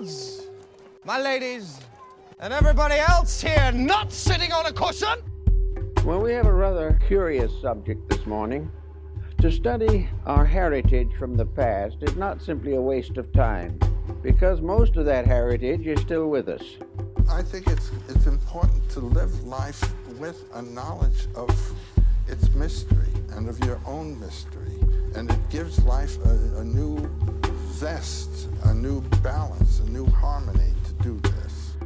lords, my ladies, and everybody else here not sitting on a cushion. Well, we have a rather curious subject this morning. To study our heritage from the past is not simply a waste of time, because most of that heritage is still with us. I think it's, it's important to live life with a knowledge of its mystery and of your own mystery. And it gives life a, a new zest, a new balance, a new harmony to do this.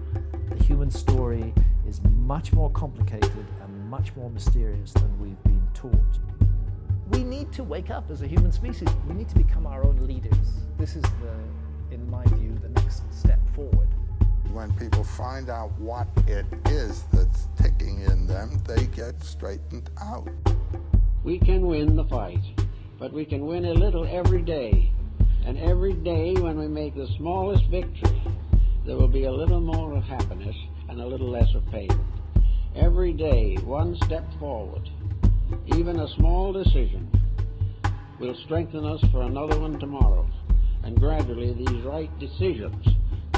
The human story is much more complicated and much more mysterious than we've been taught. We need to wake up as a human species. We need to become our own leaders. This is the, in my view, the next step forward. When people find out what it is that's ticking in them, they get straightened out. We can win the fight, but we can win a little every day. And every day when we make the smallest victory, there will be a little more of happiness and a little less of pain. Every day, one step forward, even a small decision, will strengthen us for another one tomorrow. And gradually, these right decisions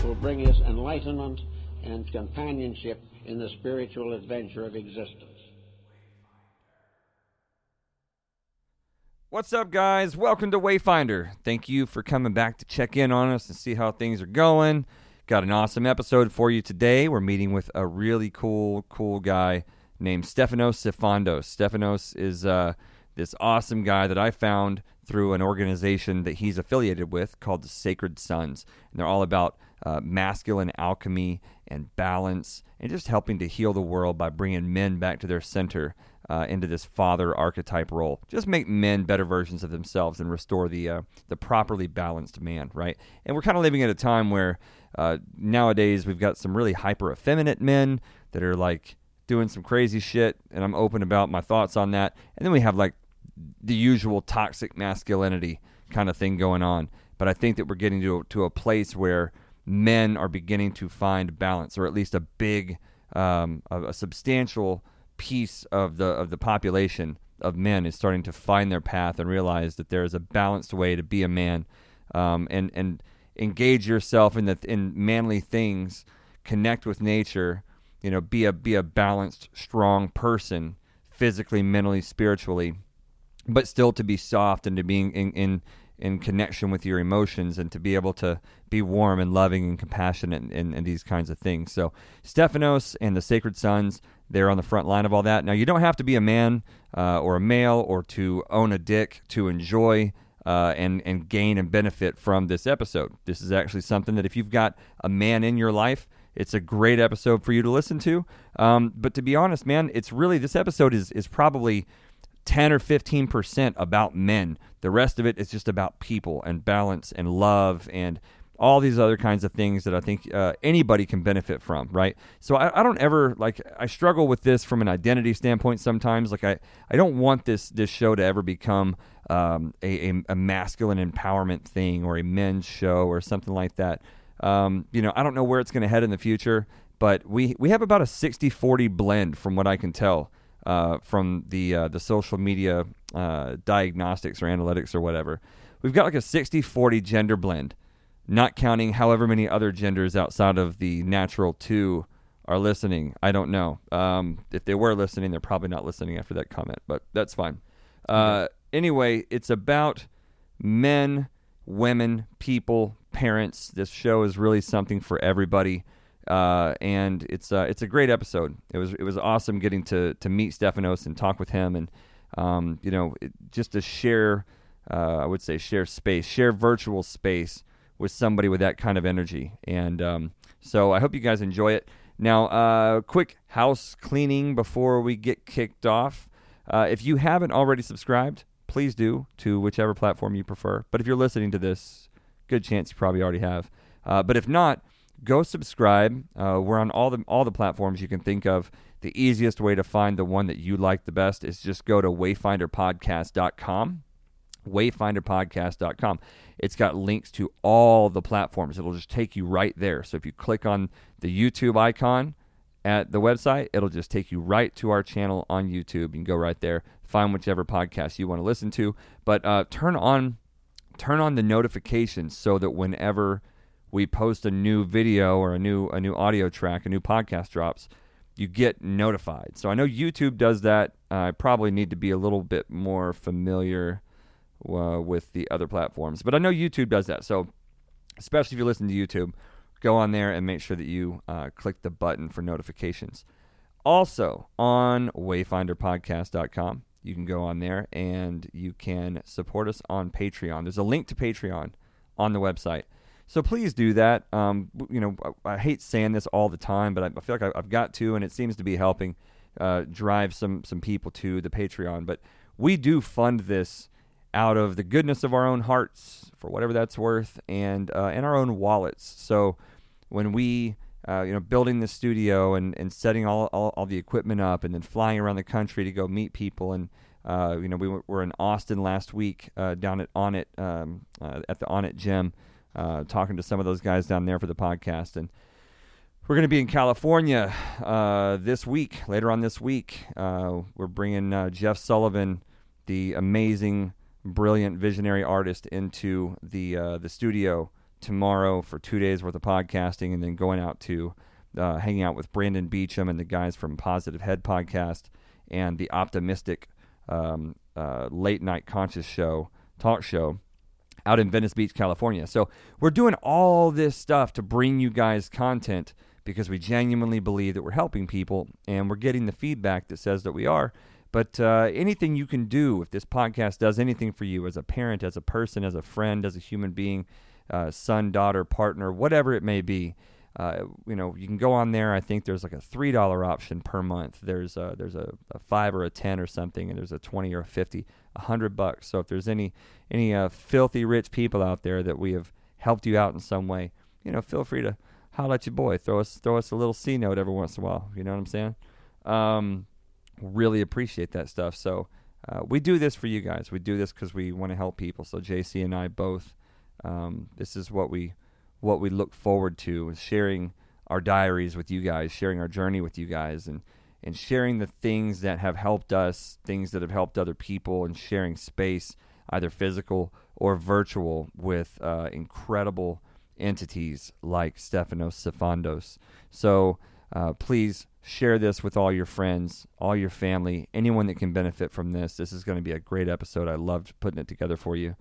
will bring us enlightenment and companionship in the spiritual adventure of existence. What's up, guys? Welcome to Wayfinder. Thank you for coming back to check in on us and see how things are going. Got an awesome episode for you today. We're meeting with a really cool, cool guy named Stefanos Sifandos. Stefanos is uh, this awesome guy that I found through an organization that he's affiliated with called the Sacred Sons. And they're all about uh, masculine alchemy and balance and just helping to heal the world by bringing men back to their center uh, into this father archetype role. Just make men better versions of themselves and restore the uh, the properly balanced man, right? And we're kind of living at a time where uh, nowadays we've got some really hyper effeminate men that are like doing some crazy shit, and I'm open about my thoughts on that. And then we have like the usual toxic masculinity kind of thing going on. But I think that we're getting to to a place where men are beginning to find balance, or at least a big, um, a, a substantial piece of the of the population of men is starting to find their path and realize that there is a balanced way to be a man, um, and and engage yourself in the in manly things, connect with nature, you know, be a be a balanced, strong person, physically, mentally, spiritually, but still to be soft and to be in, in in connection with your emotions and to be able to be warm and loving and compassionate and, and, and, these kinds of things. So, Stefanos and the Sacred Sons, they're on the front line of all that. Now, you don't have to be a man uh, or a male or to own a dick to enjoy uh, and, and gain and benefit from this episode. This is actually something that if you've got a man in your life, it's a great episode for you to listen to. Um, but to be honest, man, it's really this episode is is probably 10 or 15% about men. The rest of it is just about people and balance and love and all these other kinds of things that I think uh, anybody can benefit from, right? So I, I, don't ever like I struggle with this from an identity standpoint sometimes. Like I, I don't want this this show to ever become um, a, a, a, masculine empowerment thing or a men's show or something like that. Um, you know, I don't know where it's going to head in the future, but we we have about a 60-40 blend from what I can tell uh, from the uh, the social media uh, diagnostics or analytics or whatever. We've got like a 60-40 gender blend, not counting however many other genders outside of the natural two are listening. I don't know. Um, if they were listening, they're probably not listening after that comment, but that's fine. Uh, anyway, it's about men, women, people, parents. This show is really something for everybody. Uh, and it's uh, it's a great episode. It was it was awesome getting to to meet Stefanos and talk with him, and um, you know it, just to share, uh, I would say share space, share virtual space with somebody with that kind of energy. And um, so I hope you guys enjoy it. Now, uh, quick house cleaning before we get kicked off. Uh, if you haven't already subscribed, please do to whichever platform you prefer. But if you're listening to this, good chance you probably already have. Uh, but if not go subscribe. Uh, we're on all the all the platforms you can think of. The easiest way to find the one that you like the best is just go to wayfinderpodcast.com. Wayfinderpodcast.com. It's got links to all the platforms. It'll just take you right there. So if you click on the YouTube icon at the website, it'll just take you right to our channel on YouTube. You can go right there, find whichever podcast you want to listen to, but uh, turn on turn on the notifications so that whenever we post a new video or a new a new audio track, a new podcast drops, you get notified. So I know YouTube does that. I probably need to be a little bit more familiar uh, with the other platforms, but I know YouTube does that. So especially if you listen to YouTube, go on there and make sure that you uh, click the button for notifications. Also on wayfinderpodcast.com, you can go on there and you can support us on Patreon. There's a link to Patreon on the website. So please do that. Um, you know, I, I, hate saying this all the time, but I, I feel like I, have got to, and it seems to be helping uh, drive some some people to the Patreon. But we do fund this out of the goodness of our own hearts, for whatever that's worth, and uh, and our own wallets. So when we uh, you know, building the studio and, and setting all, all, all, the equipment up and then flying around the country to go meet people. And, uh, you know, we were in Austin last week uh, down at Onnit, um, uh, at the Onnit gym, uh, talking to some of those guys down there for the podcast. And we're going to be in California uh, this week, later on this week. we're bringing Jeff Sullivan, the amazing, brilliant, visionary artist, into the, the studio tomorrow for two days worth of podcasting, and then going out to uh, hanging out with Brandon Beachum and the guys from Positive Head Podcast and the Optimistic um, uh, Late Night Conscious Show talk show out in Venice Beach, California. So we're doing all this stuff to bring you guys content because we genuinely believe that we're helping people and we're getting the feedback that says that we are. But uh, anything you can do, if this podcast does anything for you as a parent, as a person, as a friend, as a human being, uh, son, daughter, partner, whatever it may be. Uh, you know, you can go on there. I think there's like a three dollar option per month. There's a, there's a, a, five or a ten or something, and there's a twenty or a fifty, a hundred bucks. So if there's any any uh, filthy rich people out there that we have helped you out in some way, you know, feel free to holler at your boy. Throw us throw us a little C note every once in a while. You know what I'm saying? Um, really appreciate that stuff. So uh, we do this for you guys. We do this because we want to help people. So JC and I both um, this is what we what we look forward to is sharing our diaries with you guys, sharing our journey with you guys, and and sharing the things that have helped us, things that have helped other people, and sharing space, either physical or virtual, with uh, incredible entities like Stefanos Sifandos. So uh, please share this with all your friends, all your family, anyone that can benefit from this. This is going to be a great episode. I loved putting it together for you.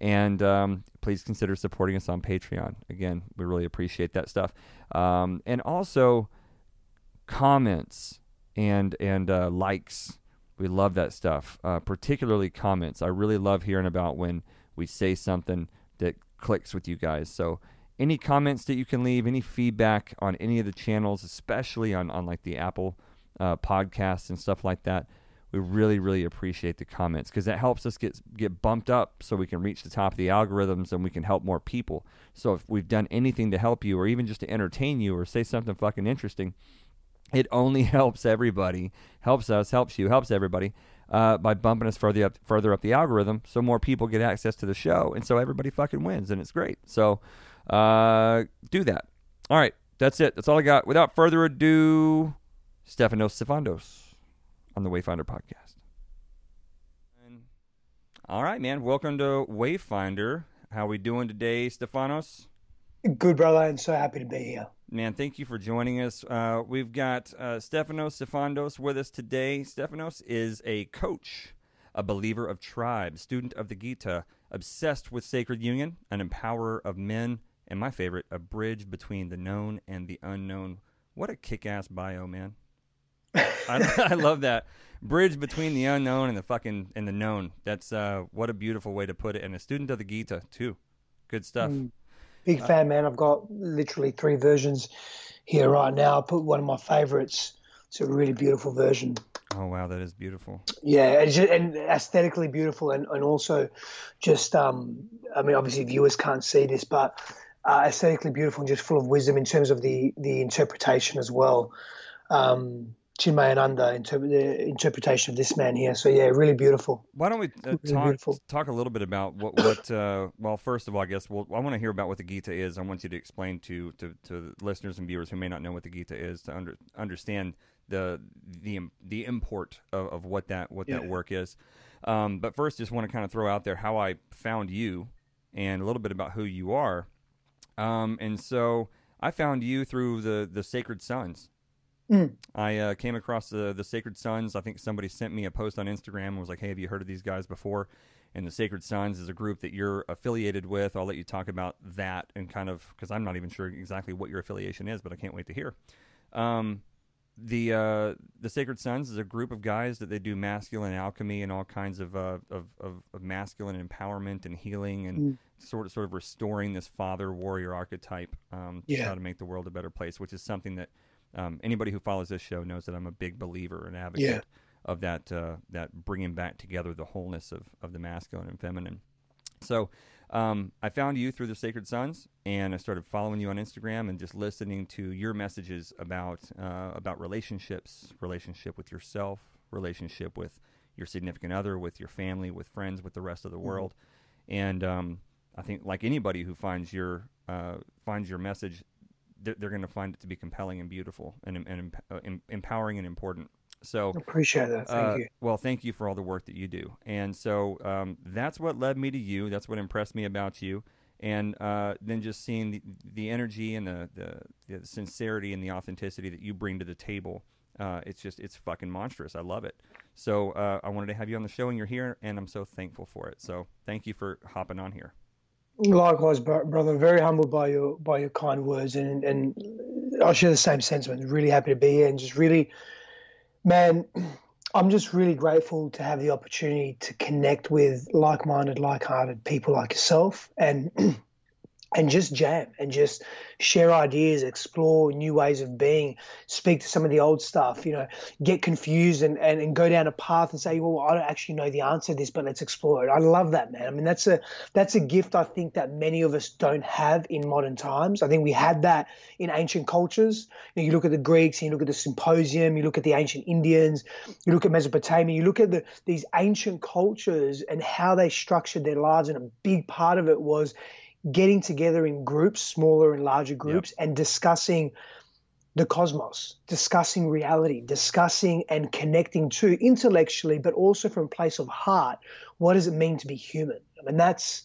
And um, please consider supporting us on Patreon. Again, we really appreciate that stuff. Um, and also comments and and uh, likes. We love that stuff, uh, particularly comments. I really love hearing about when we say something that clicks with you guys. So any comments that you can leave, any feedback on any of the channels, especially on, on like the Apple uh, podcasts and stuff like that, we really really appreciate the comments because that helps us get get bumped up so we can reach the top of the algorithms and we can help more people. So if we've done anything to help you or even just to entertain you or say something fucking interesting it only helps everybody helps us helps you helps everybody uh, by bumping us further up further up the algorithm so more people get access to the show and so everybody fucking wins and it's great. So uh, do that. All right. That's it. That's all i got. Without further ado stefanos sifandos on the Wayfinder podcast. All right, man. Welcome to Wayfinder. How we doing today, Stefanos? Good, brother, and so happy to be here. Man, thank you for joining us. Uh, we've got uh, Stefanos Sifandos with us today. Stefanos is a coach, a believer of tribes, student of the Gita, obsessed with sacred union, an empowerer of men, and my favorite, a bridge between the known and the unknown. What a kick ass bio, man. I, I, love that bridge between the unknown and the fucking and the known. That's uh, what a beautiful way to put it. And a student of the Gita too. Good stuff. Mm, big uh, fan, man. I've got literally three versions here right now. I put one of my favorites. It's a really beautiful version. Oh wow, that is beautiful. Yeah, and aesthetically beautiful, and, and also just um, I mean, obviously viewers can't see this, but uh, aesthetically beautiful and just full of wisdom in terms of the the interpretation as well. Um, Chinmayananda inter- the interpretation of this man here. So yeah, really beautiful. Why don't we uh, really talk talk a little bit about what what? Uh, well, first of all, I guess well, I want to hear about what the Gita is. I want you to explain to to, to listeners and viewers who may not know what the Gita is to under, understand the the the import of, of what that what yeah. that work is. Um, but first, just want to kind of throw out there how I found you and a little bit about who you are. Um, and so I found you through the the Sacred Sons. Mm. I uh, came across the the Sacred Sons. I think somebody sent me a post on Instagram and was like, "Hey, have you heard of these guys before?" And the Sacred Sons is a group that you're affiliated with. I'll let you talk about that and kind of because I'm not even sure exactly what your affiliation is, but I can't wait to hear. Um, the uh, the Sacred Sons is a group of guys that they do masculine alchemy and all kinds of uh, of, of, of masculine empowerment and healing and Mm. sort of sort of restoring this father warrior archetype um, to Yeah. try to make the world a better place, which is something that um, anybody who follows this show knows that I'm a big believer and advocate Yeah. of that uh, that bringing back together the wholeness of, of the masculine and feminine. So um, I found you through the Sacred Sons, and I started following you on Instagram and just listening to your messages about uh, about relationships, relationship with yourself, relationship with your significant other, with your family, with friends, with the rest of the world. And um, I think, like anybody who finds your uh, finds your message, they're, they're going to find it to be compelling and beautiful and, and uh, empowering and important. So I Appreciate that. Thank uh, you. Well, thank you for all the work that you do. And so um, that's what led me to you. That's what impressed me about you. And uh, then just seeing the, the energy and the, the, the sincerity and the authenticity that you bring to the table. Uh, it's just, it's fucking monstrous. I love it. So uh, I wanted to have you on the show, and you're here, and I'm so thankful for it. So thank you for hopping on here. Likewise, brother. Very humbled by your by your kind words, and and I share the same sentiment. Really happy to be here, and just really, man, I'm just really grateful to have the opportunity to connect with like-minded, like-hearted people like yourself, and and just jam and just share ideas, explore new ways of being, speak to some of the old stuff, you know, get confused and, and, and go down a path and say, well, I don't actually know the answer to this, but let's explore it. I love that, man. I mean, that's a that's a gift I think that many of us don't have in modern times. I think we had that in ancient cultures. You, know, you look at the Greeks, you look at the symposium, you look at the ancient Indians, you look at Mesopotamia, you look at the, these ancient cultures and how they structured their lives, and a big part of it was getting together in groups, smaller and larger groups, and discussing the cosmos, discussing reality, discussing and connecting to intellectually, but also from a place of heart. What does it mean to be human? I mean, that's.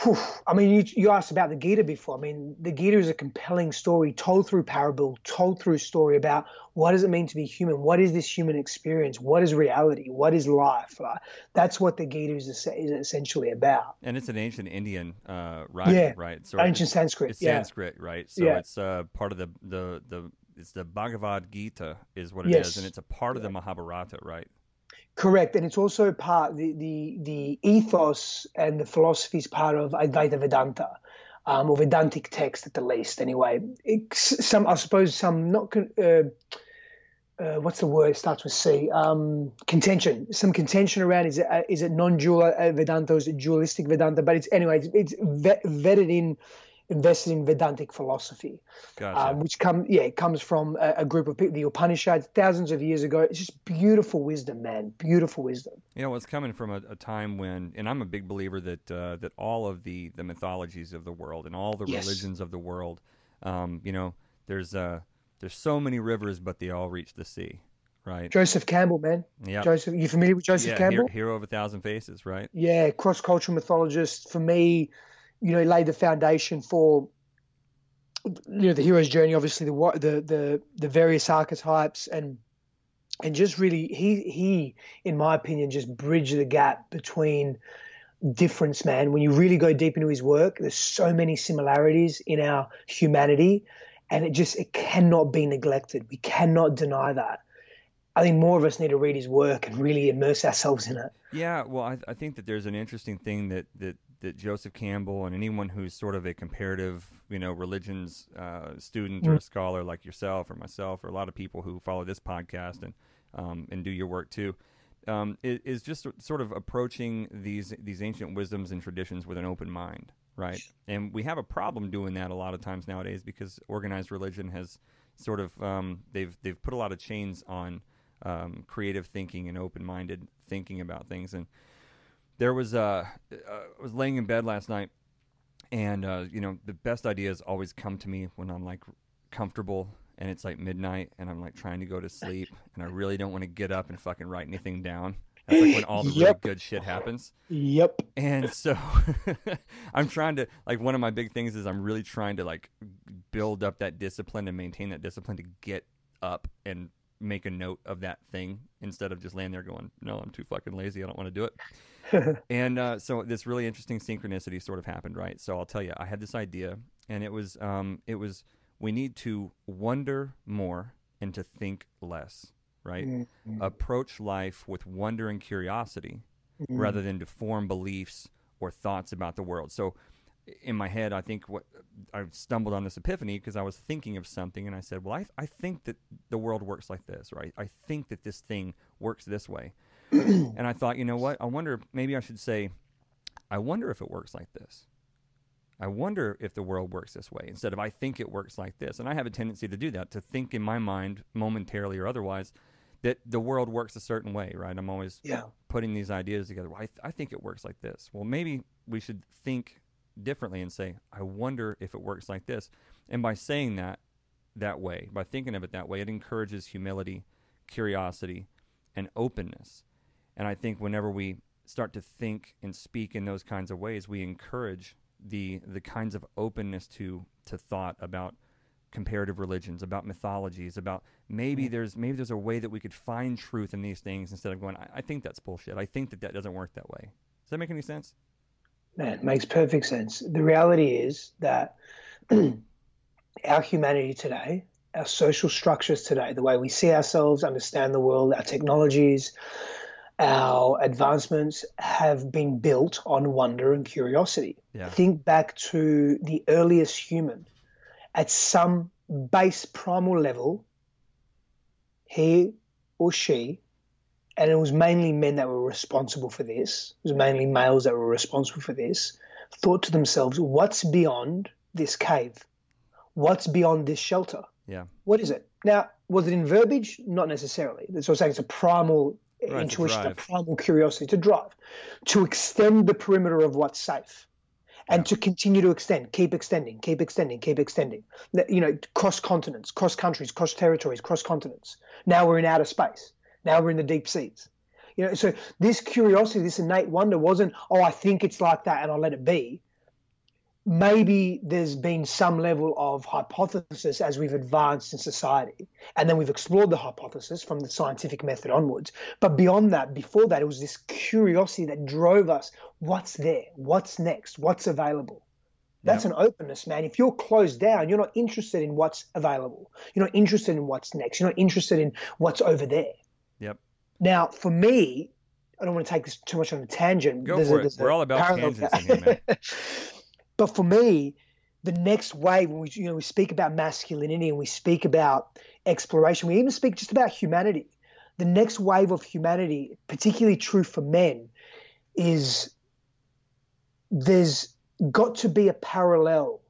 Whew. I mean, you, you asked about the Gita before. I mean, the Gita is a compelling story told through parable, told through story about what does it mean to be human? What is this human experience? What is reality? What is life? Like, that's what the Gita is, is essentially about. And it's an ancient Indian uh, writing, Yeah, right? So ancient it's- Sanskrit, It's yeah. Sanskrit, right? So Yeah. it's uh, part of the, the the it's the Bhagavad Gita is what it is, Yes. and it's a part of the Mahabharata, right? Correct, and it's also part the the the ethos and the philosophy is part of Advaita Vedanta, um, or Vedantic text at the least. Anyway, it's some I suppose some not uh, uh, what's the word? It starts with C. Um, contention. Some contention around is it uh, is it non-dual uh, Vedanta? Is it dualistic Vedanta? But it's anyway. It's, it's vet, vetted in, invested in Vedantic philosophy Gotcha. um, which come yeah it comes from a, a group of people the upanishads thousands of years ago it's just beautiful wisdom man beautiful wisdom You know, it's coming from a, a time when, and I'm a big believer that uh, that all of the the mythologies of the world and all the Yes. religions of the world, um, you know, there's uh, there's so many rivers, but they all reach the sea, right? joseph campbell man Yeah. joseph you familiar with joseph yeah, campbell hero, hero of a thousand faces, right? yeah cross-cultural mythologist for me you know laid the foundation for you know the hero's journey obviously the the the, the various archetypes and and just really he he in my opinion just bridged the gap between difference man. When you really go deep into his work there's so many similarities in our humanity and it just it cannot be neglected. We cannot deny that. I think more of us need to read his work and really immerse ourselves in it. Yeah, well, I, I think that there's an interesting thing that, that, that Joseph Campbell and anyone who's sort of a comparative, you know, religions uh, student or a scholar like yourself or myself or a lot of people who follow this podcast and um, and do your work too, um, is, is just sort of approaching these these ancient wisdoms and traditions with an open mind, right? And we have a problem doing that a lot of times nowadays because organized religion has sort of um, they've they've put a lot of chains on um, creative thinking and open-minded thinking about things. And there was uh, uh, I was laying in bed last night, and uh, you know the best ideas always come to me when I'm like comfortable and it's like midnight and I'm like trying to go to sleep and I really don't want to get up and fucking write anything down. That's like when all the really good shit happens. Yep. And so I'm trying to like one of my big things is I'm really trying to like build up that discipline and maintain that discipline to get up and make a note of that thing instead of just laying there going, "No, I'm too fucking lazy. I don't want to do it." and uh, so this really interesting synchronicity sort of happened, right? So I'll tell you, I had this idea, and it was um, it was we need to wonder more and to think less, right? Approach life with wonder and curiosity rather than to form beliefs or thoughts about the world. So in my head, I think what I stumbled on this epiphany because I was thinking of something and I said, well, I, I think that the world works like this, right? I think that this thing works this way. and I thought, you know what? I wonder, maybe I should say, I wonder if it works like this. I wonder if the world works this way instead of I think it works like this. And I have a tendency to do that, to think in my mind, momentarily or otherwise, that the world works a certain way, right? I'm always Yeah. putting these ideas together. Well, I, th- I think it works like this. Well, maybe we should think differently and say, I wonder if it works like this. And by saying that that way, by thinking of it that way, it encourages humility, curiosity, and openness. And I think whenever we start to think and speak in those kinds of ways, we encourage the the kinds of openness to to thought about comparative religions, about mythologies, about maybe there's maybe there's a way that we could find truth in these things instead of going, I, I think that's bullshit. I think that that doesn't work that way. Does that make any sense? Man, it makes perfect sense. The reality is that our humanity today, our social structures today, the way we see ourselves, understand the world, our technologies, our advancements have been built on wonder and curiosity. Yeah. Think back to the earliest human. At some base primal level, he or she and it was mainly men that were responsible for this, it was mainly males that were responsible for this, thought to themselves, what's beyond this cave? What's beyond this shelter? Yeah. What is it? Now, was it in verbiage? Not necessarily. So I'm saying. It's a primal Right, intuition, a primal curiosity to drive, to extend the perimeter of what's safe. And to continue to extend, keep extending, keep extending, keep extending. You know, cross continents, cross countries, cross territories, cross continents. Now we're in outer space. Now we're in the deep seas. You know, so this curiosity, this innate wonder wasn't, oh, I think it's like that and I'll let it be. Maybe there's been some level of hypothesis as we've advanced in society, and then we've explored the hypothesis from the scientific method onwards. But beyond that, before that, it was this curiosity that drove us what's there? What's next? What's available? That's an openness, man. If you're closed down, you're not interested in what's available. You're not interested in what's next. You're not interested in what's over there. Yep. Now, for me, I don't want to take this too much on a tangent. Go There's for a- it. We're all about tangents in here, man. But for me, the next wave when we you know we speak about masculinity and we speak about exploration, we even speak just about humanity. The next wave of humanity, particularly true for men, is there's got to be a parallel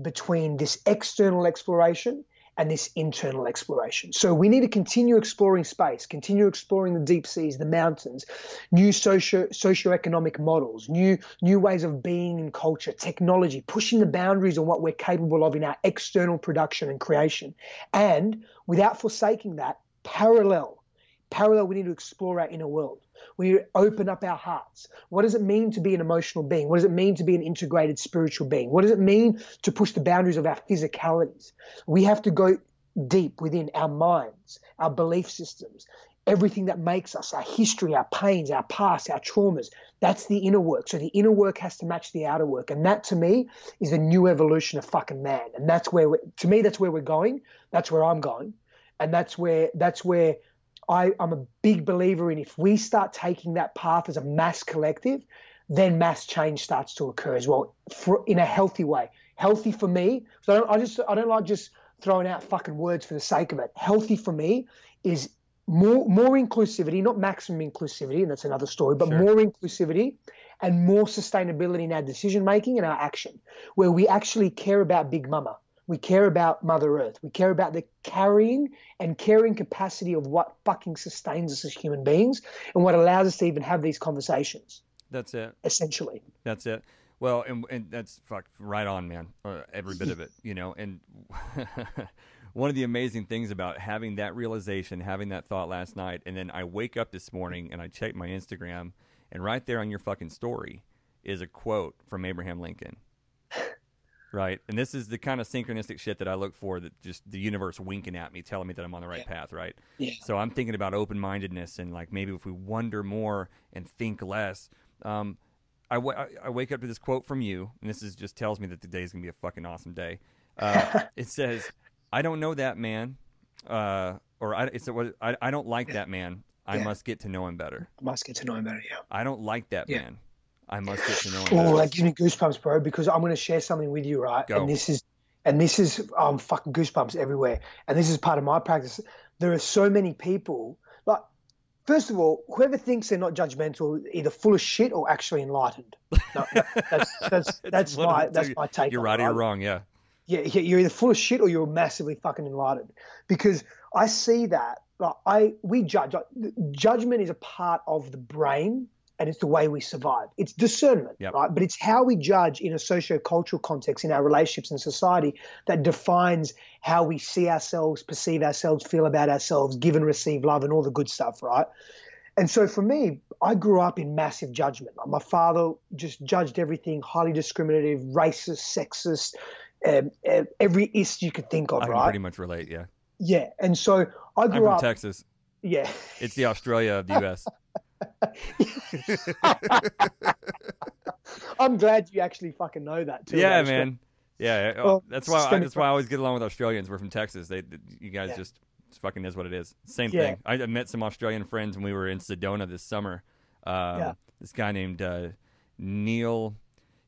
between this external exploration and this internal exploration. So we need to continue exploring space, continue exploring the deep seas, the mountains, new socio socioeconomic models, new new ways of being in culture, technology, pushing the boundaries on what we're capable of in our external production and creation. And without forsaking that, parallel, parallel, we need to explore our inner world. We open up our hearts. What does it mean to be an emotional being? What does it mean to be an integrated spiritual being? What does it mean to push the boundaries of our physicalities? We have to go deep within our minds, our belief systems, everything that makes us, our history, our pains, our past, our traumas. That's the inner work. So the inner work has to match the outer work. And that to me is the new evolution of fucking man. And that's where, to me, that's where we're going. That's where I'm going. And that's where, that's where I, I'm a big believer in if we start taking that path as a mass collective, then mass change starts to occur as well for, in a healthy way. Healthy for me, so I, don't, I just I don't like just throwing out fucking words for the sake of it. Healthy for me is more more inclusivity, not maximum inclusivity, and that's another story, but more inclusivity and more sustainability in our decision making and our action, where we actually care about Big Mama. We care about Mother Earth. We care about the carrying and caring capacity of what fucking sustains us as human beings and what allows us to even have these conversations, That's it. essentially. That's it. Well, and, and that's fuck right on, man. Uh, every bit of it, you know. And one of the amazing things about having that realization, having that thought last night, and then I wake up this morning and I check my Instagram, and right there on your fucking story is a quote from Abraham Lincoln. Right, and this is the kind of synchronistic shit that I look for. That just the universe winking at me, telling me that I'm on the right path. Right. Yeah. So I'm thinking about open mindedness and like maybe if we wonder more and think less. Um, I, w- I- wake up to this quote from you, and this is just tells me that the day is gonna be a fucking awesome day. Uh, it says, "I don't know that man, uh, or I, it's what I, I don't like that man. I Yeah. must get to know him better. I must get to know him better. Yeah. I don't like that Yeah. man. I must get to know Oh, better." that gives me goosebumps, bro. Because I'm going to share something with you, right? Go. And this is, and this is, um, fucking goosebumps everywhere. And this is part of my practice. There are so many people. Like, first of all, whoever thinks they're not judgmental, either full of shit or actually enlightened. No, that's that's that's my that's my take. You're right or you're wrong. Yeah. yeah, yeah, you're either full of shit or you're massively fucking enlightened. Because I see that, like, I we judge. Like, judgment is a part of the brain, and it's the way we survive. It's discernment, Yep. right? But it's how we judge in a socio-cultural context in our relationships and society that defines how we see ourselves, perceive ourselves, feel about ourselves, give and receive love, and all the good stuff, right? And so for me, I grew up in massive judgment. My father just judged everything, highly discriminative, racist, sexist, um, every ist you could think of, I can right? pretty much relate. Yeah. Yeah. And so I grew I'm from up. Texas. Yeah. It's the Australia of the U.S. I'm glad you actually fucking know that too. yeah, man. Yeah, Well, that's why. I, that's why I always get along with Australians. We're from Texas. They, you guys Yeah. just it's fucking is what it is. Same Yeah. thing. I, met some Australian friends when we were in Sedona this summer. Um, Yeah. This guy named uh, Neil.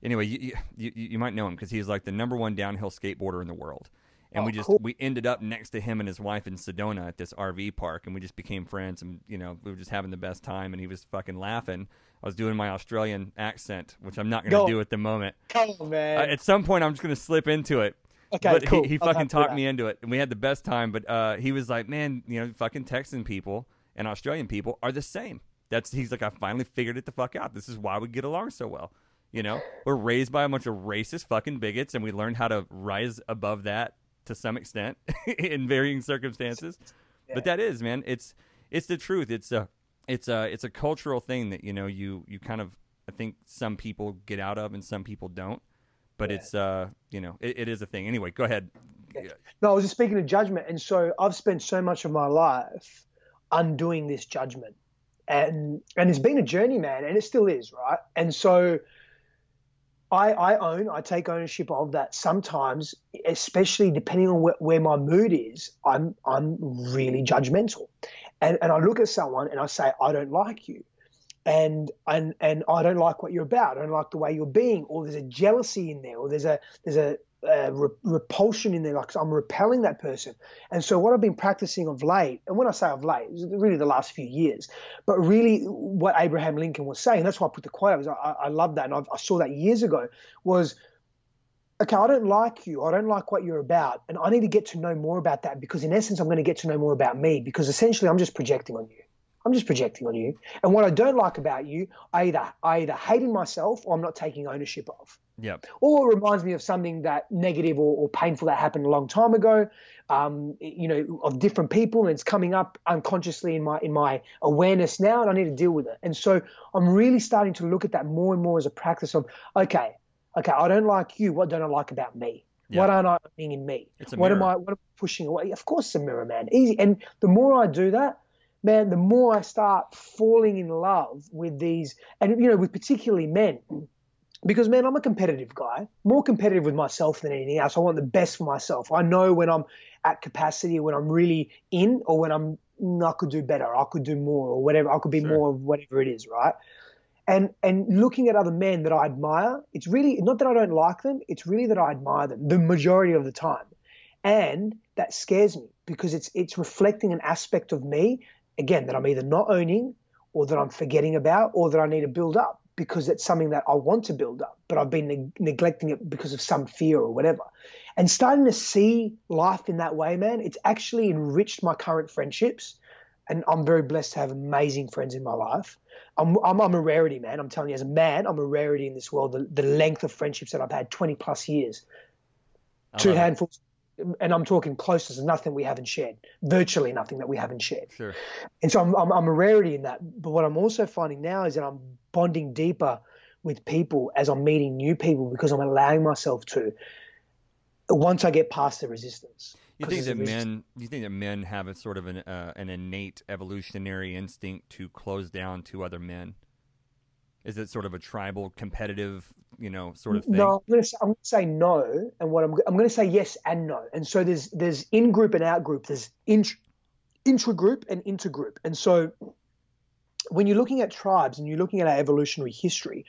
Anyway, you you you might know him because he's like the number one downhill skateboarder in the world. And Oh, we just cool. we ended up next to him and his wife in Sedona at this RV park, and we just became friends. And you know, we were just having the best time. And he was fucking laughing. I was doing my Australian accent, which I'm not going Go. to do at the moment. Come on, man. Uh, at some point, I'm just going to slip into it. Okay, but cool. he, he fucking talked me into it, and we had the best time. But uh, he was like, "Man, you know, fucking Texan people and Australian people are the same." That's he's like, "I finally figured it the fuck out. This is why we get along so well." You know, we're raised by a bunch of racist fucking bigots, and we learned how to rise above that to some extent in varying circumstances. But that is, man, it's it's the truth. It's a it's a it's a cultural thing that you know you you kind of I think some people get out of and some people don't. But it's uh you know it, it is a thing. Anyway, go ahead. No, I was just speaking of judgment, and so I've spent so much of my life undoing this judgment, and and it's been a journey, man, and it still is, right? And so I I own, I take ownership of that. Sometimes, especially depending on where, where my mood is, I'm I'm really judgmental, and and I look at someone and I say I don't like you, and and and I don't like what you're about. I don't like the way you're being, or there's a jealousy in there, or there's a there's a, uh re- repulsion in there. Like I'm repelling that person. And so what I've been practicing of late, and when I say of late, really the last few years, but really what Abraham Lincoln was saying. That's why I put the quote. I I love that, and I've, I saw that years ago. Was okay, I don't like you. I don't like what you're about. And I need to get to know more about that because, in essence, I'm going to get to know more about me because essentially I'm just projecting on you. I'm just projecting on you. And what I don't like about you, I either, I either hate in myself or I'm not taking ownership of. Yep. Or it reminds me of something that negative or, or painful that happened a long time ago, um, you know, of different people, and it's coming up unconsciously in my in my awareness now, and I need to deal with it. And so I'm really starting to look at that more and more as a practice of, okay, okay, I don't like you. What don't I like about me? Yeah. What aren't I being in me? It's a what am. I what am I pushing away? Of course, it's a mirror, man. Easy. And the more I do that, man, the more I start falling in love with these, and you know, with particularly men, because man, I'm a competitive guy, more competitive with myself than anything else. I want the best for myself. I know when I'm at capacity, when I'm really in, or when I'm "Mm, I could do better, I could do more, or whatever. I could be Sure. more of whatever it is, right? And and looking at other men that I admire, it's really not that I don't like them. It's really that I admire them the majority of the time, and that scares me because it's it's reflecting an aspect of me again that I'm either not owning, or that I'm forgetting about, or that I need to build up because it's something that I want to build up, but I've been neg- neglecting it because of some fear or whatever. And starting to see life in that way, man, it's actually enriched my current friendships. And I'm very blessed to have amazing friends in my life. I'm, I'm, I'm a rarity, man. I'm telling you, as a man, I'm a rarity in this world. The, the length of friendships that I've had 20 plus years, I two love it. handfuls, and I'm talking closest, nothing we haven't shared, virtually nothing that we haven't shared. Sure. And so I'm, I'm, I'm a rarity in that. But what I'm also finding now is that I'm bonding deeper with people as I'm meeting new people because I'm allowing myself to. Once I get past the resistance. You think that men? You think that men have a sort of an uh, an innate evolutionary instinct to close down to other men? Is it sort of a tribal, competitive, you know, sort of thing? No, I'm going to say, I'm going to say no, and what I'm I'm going to say yes and no. And so there's there's in group and out group. There's int, intra group and intergroup. And so when you're looking at tribes and you're looking at our evolutionary history,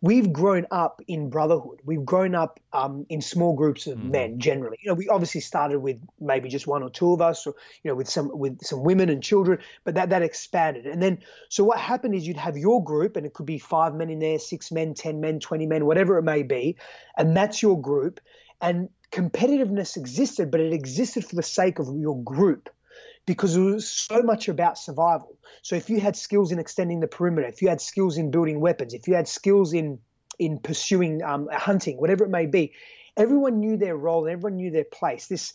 we've grown up in brotherhood. We've grown up um, in small groups of men generally. You know, we obviously started with maybe just one or two of us, or you know, with some with some women and children, but that that expanded. And then, so what happened is you'd have your group, and it could be five men in there, six men, ten men, twenty men, whatever it may be, and that's your group. And competitiveness existed, but it existed for the sake of your group because it was so much about survival. So if you had skills in extending the perimeter, if you had skills in building weapons, if you had skills in in pursuing um, hunting, whatever it may be, everyone knew their role and everyone knew their place. This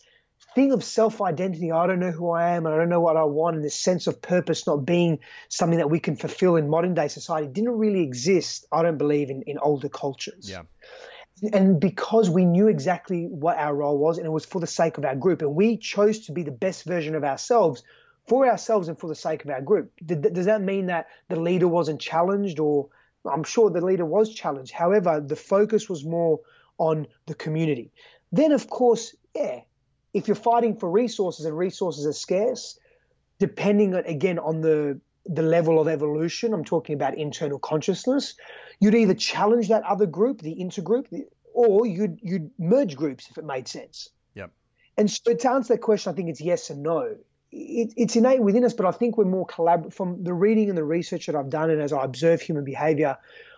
thing of self-identity, I don't know who I am and I don't know what I want, and this sense of purpose not being something that we can fulfill in modern day society didn't really exist, I don't believe, in, in older cultures Yeah. And because we knew exactly what our role was and it was for the sake of our group and we chose to be the best version of ourselves for ourselves and for the sake of our group. Does that mean that the leader wasn't challenged or i'm sure the leader was challenged however the focus was more on the community. Then of course yeah if you're fighting for resources and resources are scarce depending again on the the level of evolution, I'm talking about internal consciousness, you'd either challenge that other group, the intergroup, or you'd you'd merge groups if it made sense. Yep. And so to answer that question, I think it's yes and no. It, it's innate within us, but I think we're more collaborative. From the reading and the research that I've done, and as I observe human behavior,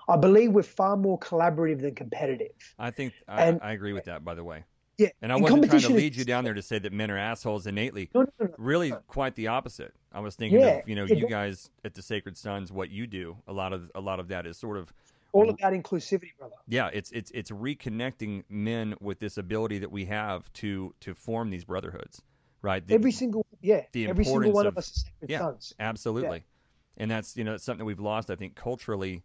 I believe we're far more collaborative than competitive. I think I, And- I agree with that. By the way, Yeah, and I and wasn't trying to lead you down there to say that men are assholes innately. No, no, no. Really, quite the opposite. I was thinking Yeah, of you know yeah, you guys at the Sacred Sons, what you do. A lot of a lot of that is sort of All about inclusivity, brother. yeah, it's it's it's reconnecting men with this ability that we have to to form these brotherhoods, right? The- Every single yeah, the every single one of- of, us is sacred yeah, sons. absolutely. And that's you know it's something that we've lost, I think, culturally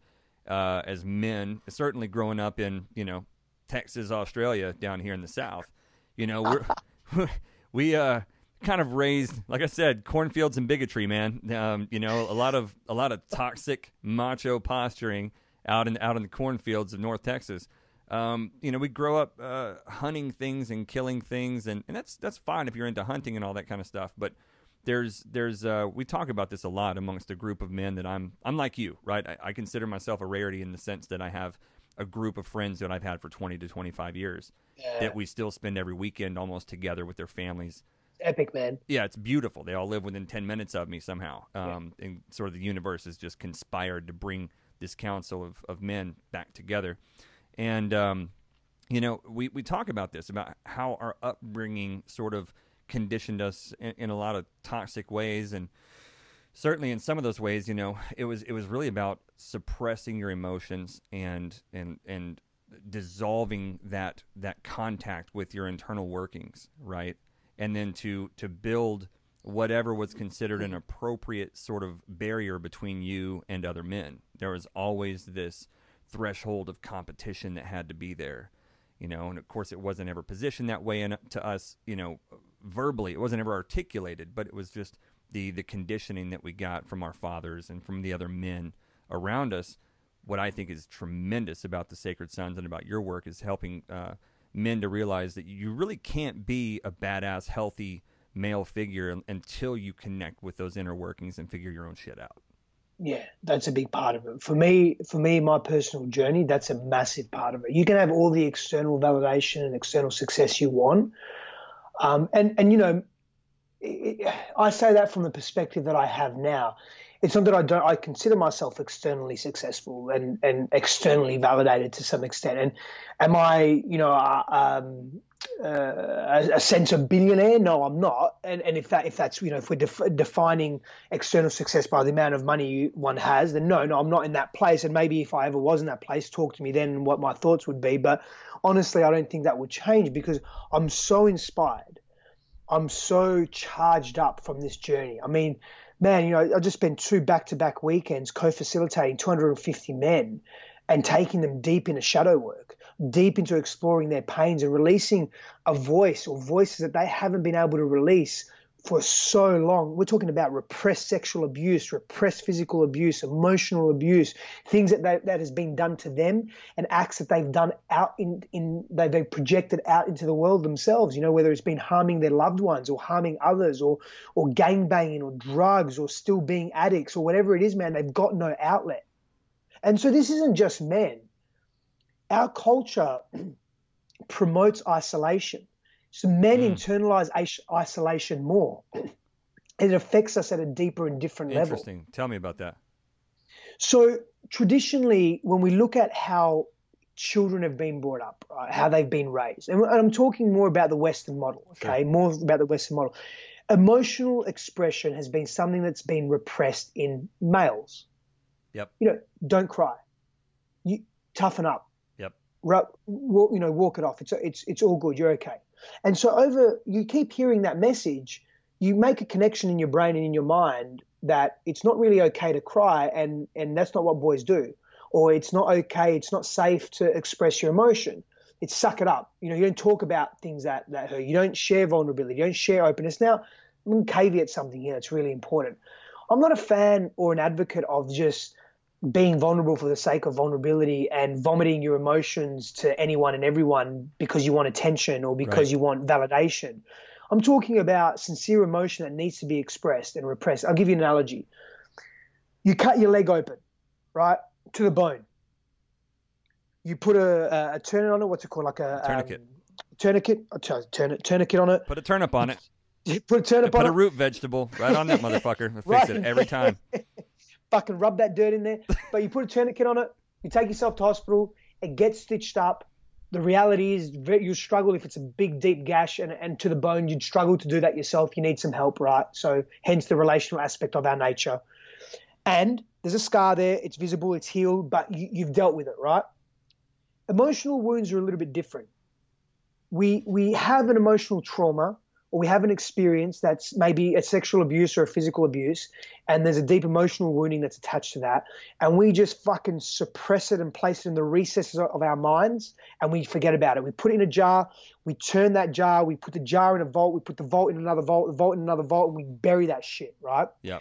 uh, as men. Certainly, growing up in you know Texas, Australia, down here in the South, you know we're we uh kind of raised, like I said, cornfields and bigotry, man. Um, you know, a lot of a lot of toxic macho posturing out in out in the cornfields of North Texas. Um, you know, we grow up uh, hunting things and killing things, and, and that's that's fine if you're into hunting and all that kind of stuff. But there's there's uh, we talk about this a lot amongst a group of men that I'm I'm like you, right? I, I consider myself a rarity in the sense that I have a group of friends that I've had for 20 to 25 years that we still spend every weekend almost together with their families Epic, man. yeah, it's beautiful. They all live within 10 minutes of me somehow. Um, And sort of the universe has just conspired to bring this council of, of men back together. And, um, you know, we, we talk about this, about how our upbringing sort of conditioned us in, in a lot of toxic ways. And certainly in some of those ways, you know, it was, it was really about suppressing your emotions and, and, and dissolving that, that contact with your internal workings, right? and then to to build whatever was considered an appropriate sort of barrier between you and other men. There was always this threshold of competition that had to be there, you know, and of course it wasn't ever positioned that way and to us, you know, verbally. It wasn't ever articulated, but it was just the the conditioning that we got from our fathers and from the other men around us. What I think is tremendous about the Sacred Sons and about your work is helping uh, men to realize that you really can't be a badass, healthy male figure until you connect with those inner workings and figure your own shit out. Yeah, that's a big part of it. For me, for me, my personal journey, that's a massive part of it. You can have all the external validation and external success you want, um, and and you know, I say that from the perspective that I have now. It's not that I don't. I consider myself externally successful and and externally validated to some extent. And am I, you know, uh, um, uh, a, a sense of billionaire. No, I'm not. And and if that if that's you know if we're def- defining external success by the amount of money one has, then no, no, I'm not in that place. And maybe if I ever was in that place, talk to me then what my thoughts would be. But honestly, I don't think that would change because I'm so inspired. I'm so charged up from this journey. I mean, man, you know, I just spent two back-to-back weekends co-facilitating 250 men and taking them deep into shadow work deep into exploring their pains and releasing a voice or voices that they haven't been able to release for so long. We're talking about repressed sexual abuse, repressed physical abuse, emotional abuse, things that they, that has been done to them, and acts that they've done out in in they they projected out into the world themselves. You know, whether it's been harming their loved ones or harming others, or or gang banging or drugs or still being addicts or whatever it is, man. They've got no outlet, and so this isn't just men our culture promotes isolation. So men mm. internalize isolation more. It affects us at a deeper and different Interesting. level. Interesting. Tell me about that. So traditionally, when we look at how children have been brought up, right, how they've been raised, and I'm talking more about the Western model, okay, sure. more about the Western model. Emotional expression has been something that's been repressed in males. Yep. You know, don't cry. You toughen up Yep. you know, walk it off. It's it's it's all good. You're okay. And so over, you keep hearing that message. You make a connection in your brain and in your mind that it's not really okay to cry, and and that's not what boys do, or it's not okay, it's not safe to express your emotion. It's suck it up. You know, you don't talk about things that that hurt. You don't share vulnerability. You don't share openness. Now, I'm caveat something here. It's really important. I'm not a fan or an advocate of just being vulnerable for the sake of vulnerability and vomiting your emotions to anyone and everyone because you want attention or because right. you want validation. I'm talking about sincere emotion that needs to be expressed and repressed. I'll give you an analogy. You cut your leg open, right, to the bone. You put a, a, on it. What's it called? Like a, a tourniquet. Um, tourniquet. Turn it. Tourniquet on it. Put a turnip on it. put a turnip put on it. Put a root vegetable right on that motherfucker. Fix right. it every time. Fucking rub that dirt in there. But you put a tourniquet on it, you take yourself to hospital, it gets stitched up. The reality is you struggle if it's a big, deep gash and, and to the bone, you'd struggle to do that yourself. You need some help, right? So hence the relational aspect of our nature. And there's a scar there, it's visible, it's healed, but you, you've dealt with it, right? Emotional wounds are a little bit different. We, we have an emotional trauma or we have an experience that's maybe a sexual abuse or a physical abuse, and there's a deep emotional wounding that's attached to that, and we just fucking suppress it and place it in the recesses of our minds, and we forget about it. We put it in a jar, we turn that jar, we put the jar in a vault, we put the vault in another vault, the vault in another vault, and we bury that shit, right? Yeah.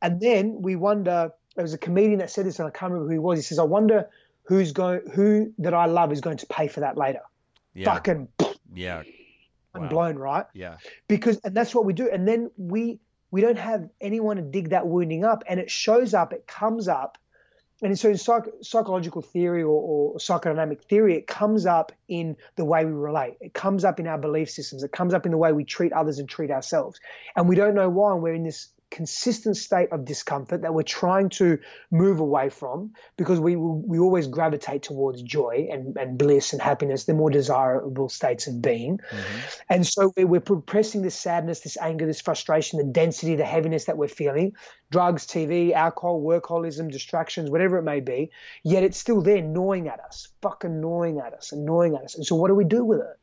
And then we wonder. There was a comedian that said this, and I can't remember who he was. He says, "I wonder who's going, who that I love is going to pay for that later." Yeah. Fucking. Yeah wow. blown, right? Yeah. Because and that's what we do. And then we we don't have anyone to dig that wounding up, and it shows up, it comes up, and so in psych, psychological theory or, or psychodynamic theory, it comes up in the way we relate. It comes up in our belief systems. It comes up in the way we treat others and treat ourselves, and we don't know why. And we're in this consistent state of discomfort that we're trying to move away from because we we always gravitate towards joy and, and bliss and happiness, the more desirable states of being. Mm-hmm. And so we're, repressing this sadness, this anger, this frustration, the density, the heaviness that we're feeling, drugs, TV, alcohol, workaholism, distractions, whatever it may be, yet it's still there gnawing at us, fucking gnawing at us and gnawing at us. And so what do we do with it?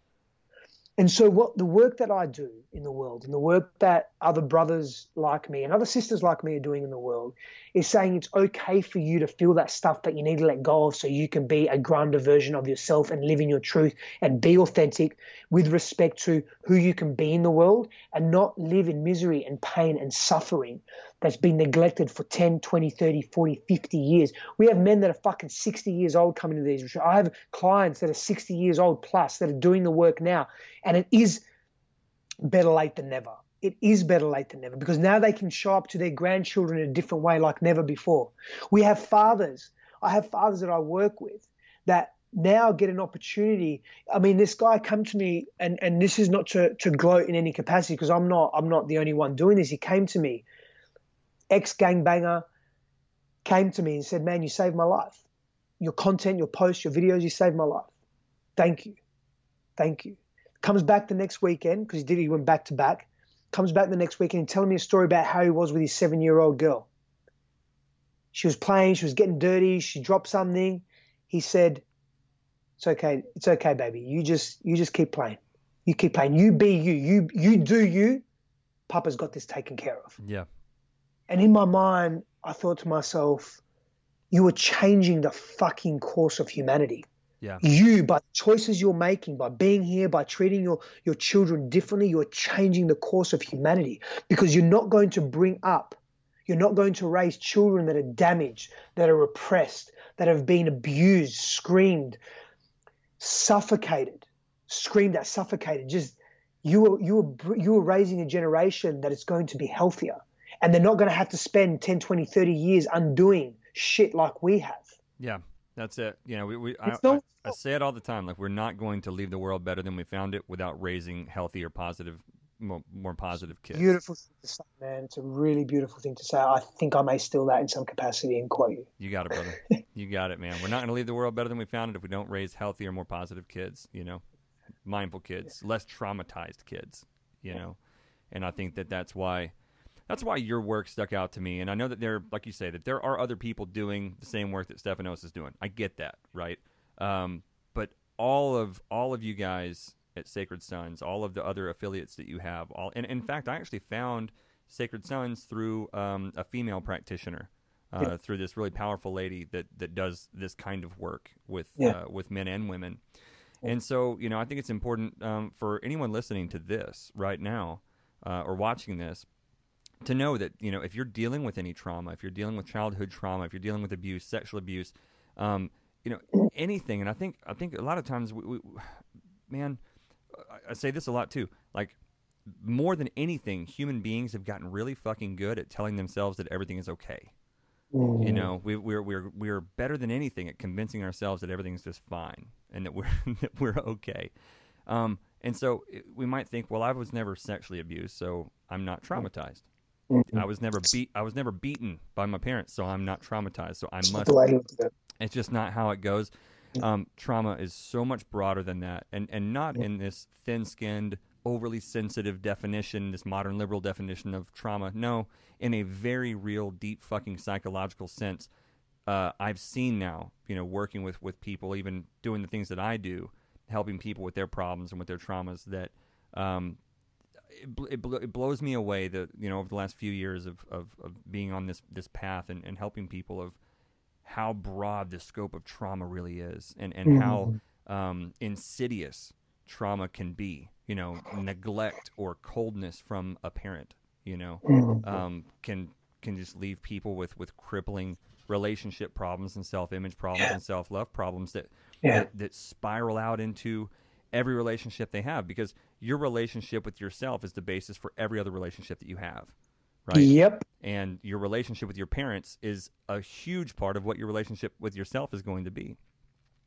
And so, what the work that I do in the world, and the work that other brothers like me and other sisters like me are doing in the world, is saying it's okay for you to feel that stuff that you need to let go of so you can be a grander version of yourself and live in your truth and be authentic with respect to who you can be in the world and not live in misery and pain and suffering that's been neglected for 10, 20, 30, 40, 50 years. We have men that are fucking 60 years old coming to these. I have clients that are 60 years old plus that are doing the work now. And it is better late than never. It is better late than never because now they can show up to their grandchildren in a different way like never before. We have fathers. I have fathers that I work with that now get an opportunity. I mean, this guy come to me, and, and this is not to, to gloat in any capacity because I'm not I'm not the only one doing this. He came to me ex gangbanger, came to me and said, Man, you saved my life. Your content, your posts, your videos, you saved my life. Thank you. Thank you. Comes back the next weekend because he did. He went back to back. Comes back the next weekend telling me a story about how he was with his seven-year-old girl. She was playing. She was getting dirty. She dropped something. He said, "It's okay. It's okay, baby. You just you just keep playing. You keep playing. You be you. You you do you. Papa's got this taken care of." Yeah. And in my mind, I thought to myself, you are changing the fucking course of humanity. Yeah. You, by the choices you're making, by being here, by treating your, your children differently, you're changing the course of humanity because you're not going to bring up, you're not going to raise children that are damaged, that are oppressed, that have been abused, screamed, suffocated, screamed at, suffocated. Just you are, you are, you are raising a generation that is going to be healthier and they're not going to have to spend 10, 20, 30 years undoing shit like we have. Yeah, that's it. You know, we, we I, no- I, I say it all the time. Like we're not going to leave the world better than we found it without raising healthier, positive, more, more positive kids. Beautiful thing to say, man. It's a really beautiful thing to say. I think I may steal that in some capacity and quote you. You got it, brother. you got it, man. We're not going to leave the world better than we found it if we don't raise healthier, more positive kids. You know, mindful kids, less traumatized kids. You know, and I think that that's why that's why your work stuck out to me. And I know that there, like you say, that there are other people doing the same work that Stefanos is doing. I get that, right? Um, but all of all of you guys at Sacred Sons, all of the other affiliates that you have, all and in fact, I actually found Sacred Sons through um, a female practitioner. Uh, Through this really powerful lady that, that does this kind of work with Yeah. uh, with men and women, and so you know I think it's important um, for anyone listening to this right now uh, or watching this to know that you know if you're dealing with any trauma, if you're dealing with childhood trauma, if you're dealing with abuse, sexual abuse, um, you know anything, and I think I think a lot of times we, we man, I, I say this a lot too, like more than anything, human beings have gotten really fucking good at telling themselves that everything is okay. You know, we, we're we're we're better than anything at convincing ourselves that everything's just fine and that we're that we're okay. Um, and so it, we might think, well, I was never sexually abused, so I'm not traumatized. I was never beat. I was never beaten by my parents, so I'm not traumatized. So I must. The way to look at it. It's just not how it goes. Um, trauma is so much broader than that, and and not in this thin-skinned, overly sensitive definition, this modern liberal definition of trauma. No, in a very real, deep, fucking psychological sense. Uh, I've seen now, you know, working with with people, even doing the things that I do, helping people with their problems and with their traumas. That um, it, bl- it, bl- it blows me away that you know over the last few years of, of, of being on this this path and, and helping people of how broad the scope of trauma really is and, and how um, insidious trauma can be you know neglect or coldness from a parent you know um, can can just leave people with with crippling relationship problems and self-image problems and self-love problems that, Yeah. that that spiral out into every relationship they have because your relationship with yourself is the basis for every other relationship that you have right Yep. and your relationship with your parents is a huge part of what your relationship with yourself is going to be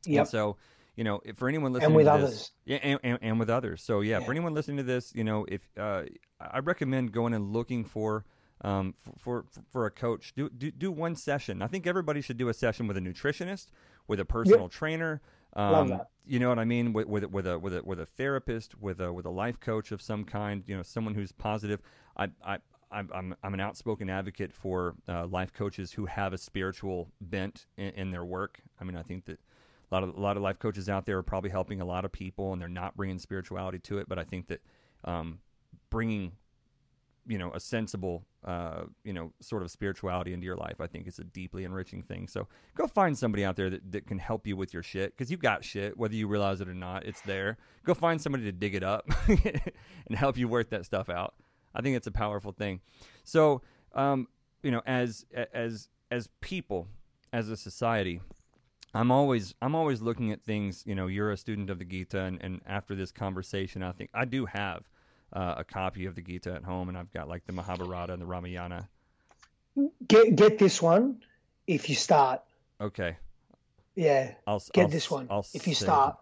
Yep. and so, you know, if- for anyone listening with to this, yeah, and, and, and with others. So yeah, for anyone listening to this, you know, if uh, I recommend going and looking for um, for, for for a coach, do, do do one session. I think everybody should do a session with a nutritionist, with a personal trainer. Um. You know what I mean? With, with with a with a with a therapist, with a with a life coach of some kind. You know, someone who's positive. I I. I'm, I'm, I'm an outspoken advocate for uh, life coaches who have a spiritual bent in, in their work. I mean, I think that a lot of a lot of life coaches out there are probably helping a lot of people, and they're not bringing spirituality to it. But I think that um, bringing, you know, a sensible, uh, you know, sort of spirituality into your life, I think is a deeply enriching thing. So go find somebody out there that, that can help you with your shit because you got shit, whether you realize it or not. It's there. Go find somebody to dig it up and help you work that stuff out. I think it's a powerful thing. So, um, you know, as as as people, as a society, I'm always I'm always looking at things. You know, you're a student of the Gita, and, and after this conversation, I think I do have uh, a copy of the Gita at home, and I've got like the Mahabharata and the Ramayana. Get get this one if you start. Okay, Yeah. I'll Get I'll this one I'll if you start. it.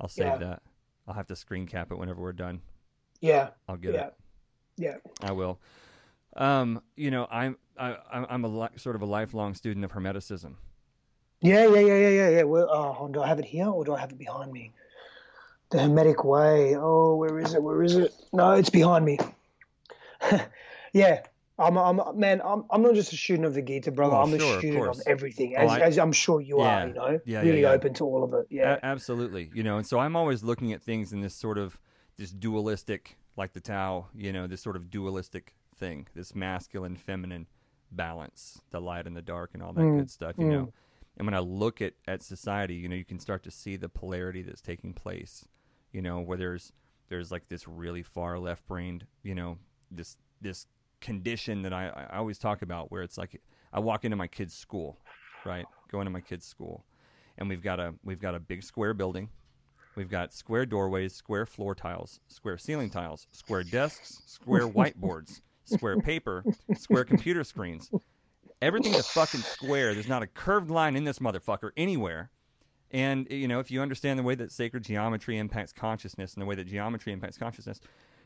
I'll save Yeah. that. I'll have to screen cap it whenever we're done. Yeah. I'll get Yeah. it. Yeah. I will. Um, you know, I'm I, I'm I'm a li- sort of a lifelong student of Hermeticism. Yeah, yeah, yeah, yeah, yeah, yeah. Well, oh, do I have it here or do I have it behind me? The Hermetic Way. Oh, where is it? Where is it? No, it's behind me. yeah, I'm, I'm, man, I'm, I'm not just a student of the Gita, brother. I'm sure, a student of, course. everything, Oh, as, I- as I'm sure you Yeah. are. You know, Yeah, really yeah. open to all of it. Yeah, A- absolutely. You know, and so I'm always looking at things in this sort of this dualistic, like the Tao. You know, this sort of dualistic thing, this masculine, feminine balance, the light and the dark, and all that mm, good stuff. You mm. know, and when I look at at society, you know, you can start to see the polarity that's taking place. You know, where there's there's like this really far left brained, you know, this this condition that I, I always talk about where it's like I walk into my kid's school, right? Go into my kid's school and we've got a we've got a big square building. We've got square doorways, square floor tiles, square ceiling tiles, square desks, square whiteboards, square paper, square computer screens. Everything's a fucking square. There's not a curved line in this motherfucker anywhere. And you know, if you understand the way that sacred geometry impacts consciousness and the way that geometry impacts consciousness,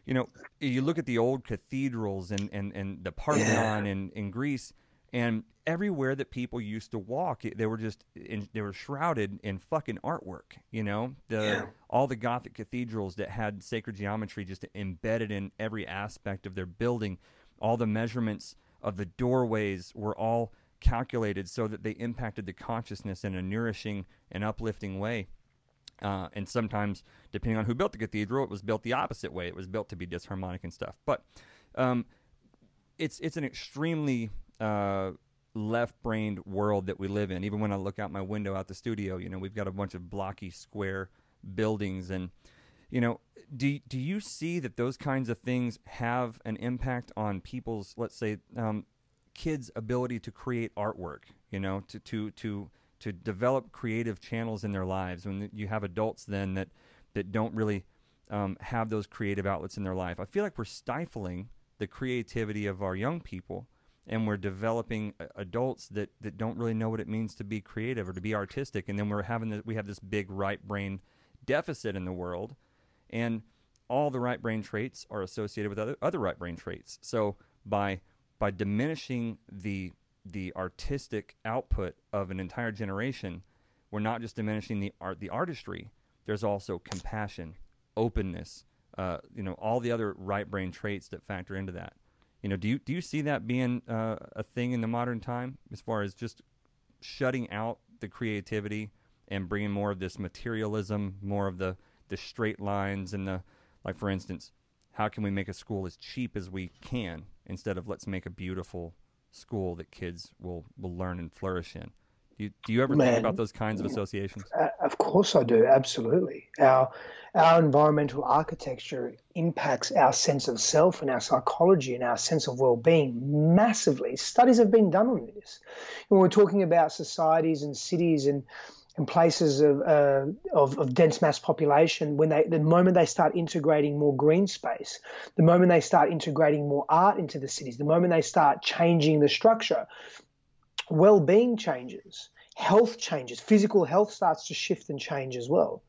you know, you look at the old cathedrals and, and, and the Parthenon in, in Greece, and everywhere that people used to walk, they were just in, they were shrouded in fucking artwork. You know, the all the Gothic cathedrals that had sacred geometry just embedded in every aspect of their building, all the measurements of the doorways were all calculated so that they impacted the consciousness in a nourishing and uplifting way. Uh, and sometimes, depending on who built the cathedral, it was built the opposite way. It was built to be disharmonic and stuff. But um, it's it's an extremely uh, left-brained world that we live in. Even when I look out my window out the studio, you know, we've got a bunch of blocky, square buildings, and you know, do do you see that those kinds of things have an impact on people's, let's say, um, kids' ability to create artwork? You know, to to to to develop creative channels in their lives. When you have adults then that that don't really um, have those creative outlets in their life, I feel like we're stifling the creativity of our young people, and we're developing uh, adults that, that don't really know what it means to be creative or to be artistic, and then we're having the, we have this big right brain deficit in the world, and all the right brain traits are associated with other other right brain traits. So by by diminishing the the artistic output of an entire generation, we're not just diminishing the art the artistry. There's also compassion, openness, uh, you know, all the other right brain traits that factor into that. You know, do you do you see that being uh, a thing in the modern time as far as just shutting out the creativity and bringing more of this materialism, more of the the straight lines and the like for instance, how can we make a school as cheap as we can instead of let's make a beautiful school that kids will will learn and flourish in. Do you, do you ever think about those kinds of associations? Uh, of course, I do. Absolutely. Our our environmental architecture impacts our sense of self and our psychology and our sense of well-being massively. Studies have been done on this. When we're talking about societies and cities and and places of, uh, of of dense mass population, when they the moment they start integrating more green space, the moment they start integrating more art into the cities, the moment they start changing the structure, well-being changes, health changes, physical health starts to shift and change as well.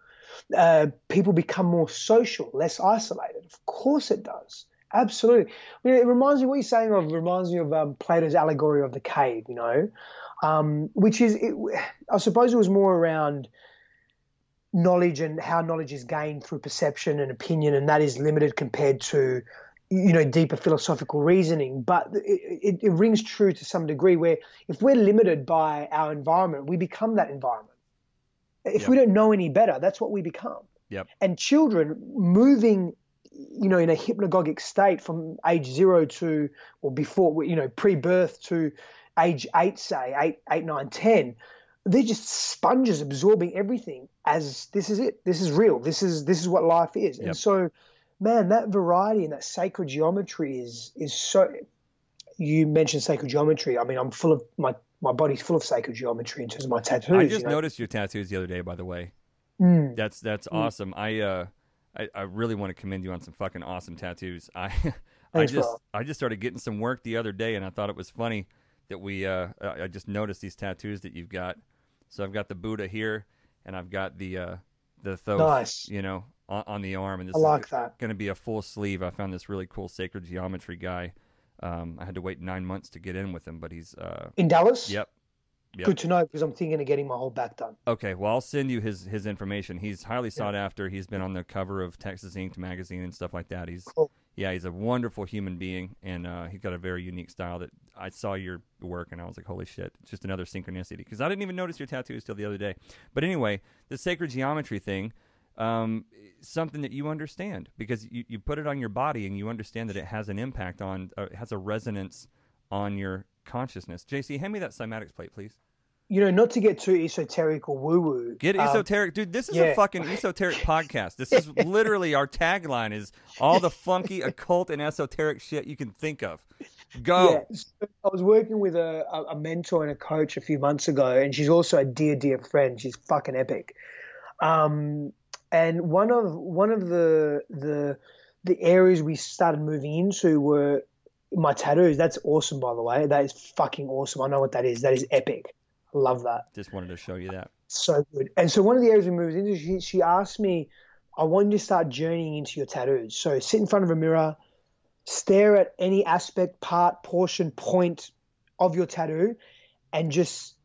Uh, people become more social, less isolated. Of course, it does. Absolutely. I mean, it reminds me what you're saying of reminds me of um, Plato's allegory of the cave. You know, um, which is it, I suppose it was more around knowledge and how knowledge is gained through perception and opinion, and that is limited compared to you know deeper philosophical reasoning. But it, it, it rings true to some degree where if we're limited by our environment, we become that environment. If Yep. we don't know any better, that's what we become. Yep. And children moving, you know, in a hypnagogic state from age zero to or before, you know, pre-birth to age eight, say eight, eight, nine, ten, they're just sponges absorbing everything as this is it. This is real. This is this is what life is. Yep. And so, man, that variety and that sacred geometry is is so. You mentioned sacred geometry. I mean, I'm full of my my body's full of sacred geometry in terms of my tattoos. I you just know. noticed your tattoos the other day, by the way. Mm. That's that's awesome. I uh, I, I really want to commend you on some fucking awesome tattoos. I I just bro. I just started getting some work the other day, and I thought it was funny that we uh, I just noticed these tattoos that you've got. So I've got the Buddha here, and I've got the uh, the Thoth, Nice. you know, on, on the arm, and this I is that. going to be a full sleeve. I found this really cool sacred geometry guy. Um, I had to wait nine months to get in with him, but he's uh, In Dallas? yep, Yep. Good to know because I'm thinking of getting my whole back done. Okay, well, I'll send you his his information. He's highly sought after. He's been on the cover of Texas Inked magazine and stuff like that. He's Cool. Yeah, he's a wonderful human being, and uh, he's got a very unique style. That I saw your work, and I was like, holy shit, it's just another synchronicity because I didn't even notice your tattoos till the other day. But anyway, the sacred geometry thing. Um, something that you understand because you, you put it on your body and you understand that it has an impact on, uh, it has a resonance on your consciousness. JC, hand me that cymatics plate, please. You know, not to get too esoteric or woo woo. Get esoteric, dude. This is a Um, fucking esoteric podcast. This is literally our tagline: is all the funky occult and esoteric shit you can think of. Go. Yeah, so I was working with a, a a mentor and a coach a few months ago, and she's also a dear, dear friend. She's fucking epic. Um, and one of one of the the the areas we started moving into were my tattoos. That's awesome, by the way. That is fucking awesome. I know what that is. That is epic. I love that. Just wanted to show you that. So good. And so one of the areas we moved into, she, she asked me, I want you to start journeying into your tattoos. So sit in front of a mirror, stare at any aspect, part, portion, point of your tattoo, and just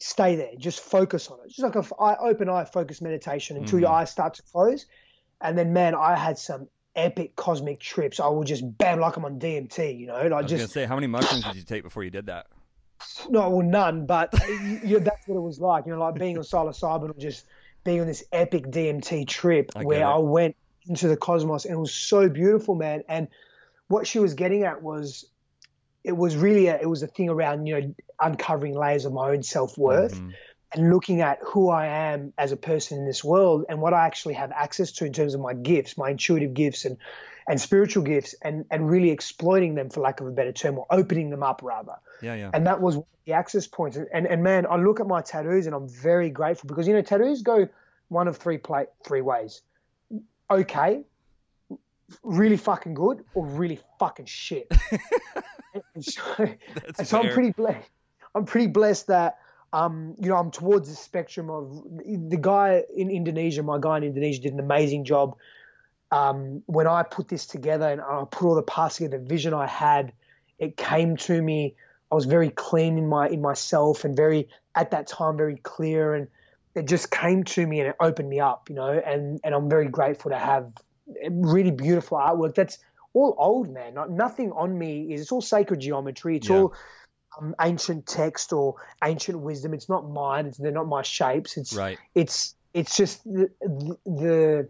stay there. Just focus on it. Just like a eye, open eye focus meditation until your mm-hmm. eyes start to close. And then, man, I had some epic cosmic trips. I will just bam like I'm on DMT, you know. Like I was gonna just say, how many mushrooms did you take before you did that? No, well, none, but you, you, that's what it was like. You know, like being on psilocybin or just being on this epic DMT trip I where. I went into the cosmos and it was so beautiful, man. And what she was getting at was, it was really a, it was a thing around you know uncovering layers of my own self worth Mm-hmm. and looking at who I am as a person in this world and what I actually have access to in terms of my gifts, my intuitive gifts and and spiritual gifts, and and really exploiting them for lack of a better term or opening them up rather Yeah, yeah. and that was one of the access points. And, and and man, I look at my tattoos and I'm very grateful because you know tattoos go one of three play three ways. Okay, really fucking good, or really fucking shit. and so, and so I'm pretty blessed. I'm pretty blessed that um, you know I'm towards the spectrum of the guy in Indonesia. My guy in Indonesia did an amazing job. Um, when I put this together and I put all the parts together, the vision I had, it came to me. I was very clean in my in myself and very at that time very clear and it just came to me and it opened me up, you know, and and I'm very grateful to have really beautiful artwork that's all old man. Not, nothing on me is it's all sacred geometry. It's Yeah. all um, ancient text or ancient wisdom. It's not mine. It's they're not my shapes. It's Right. it's it's just the, the, the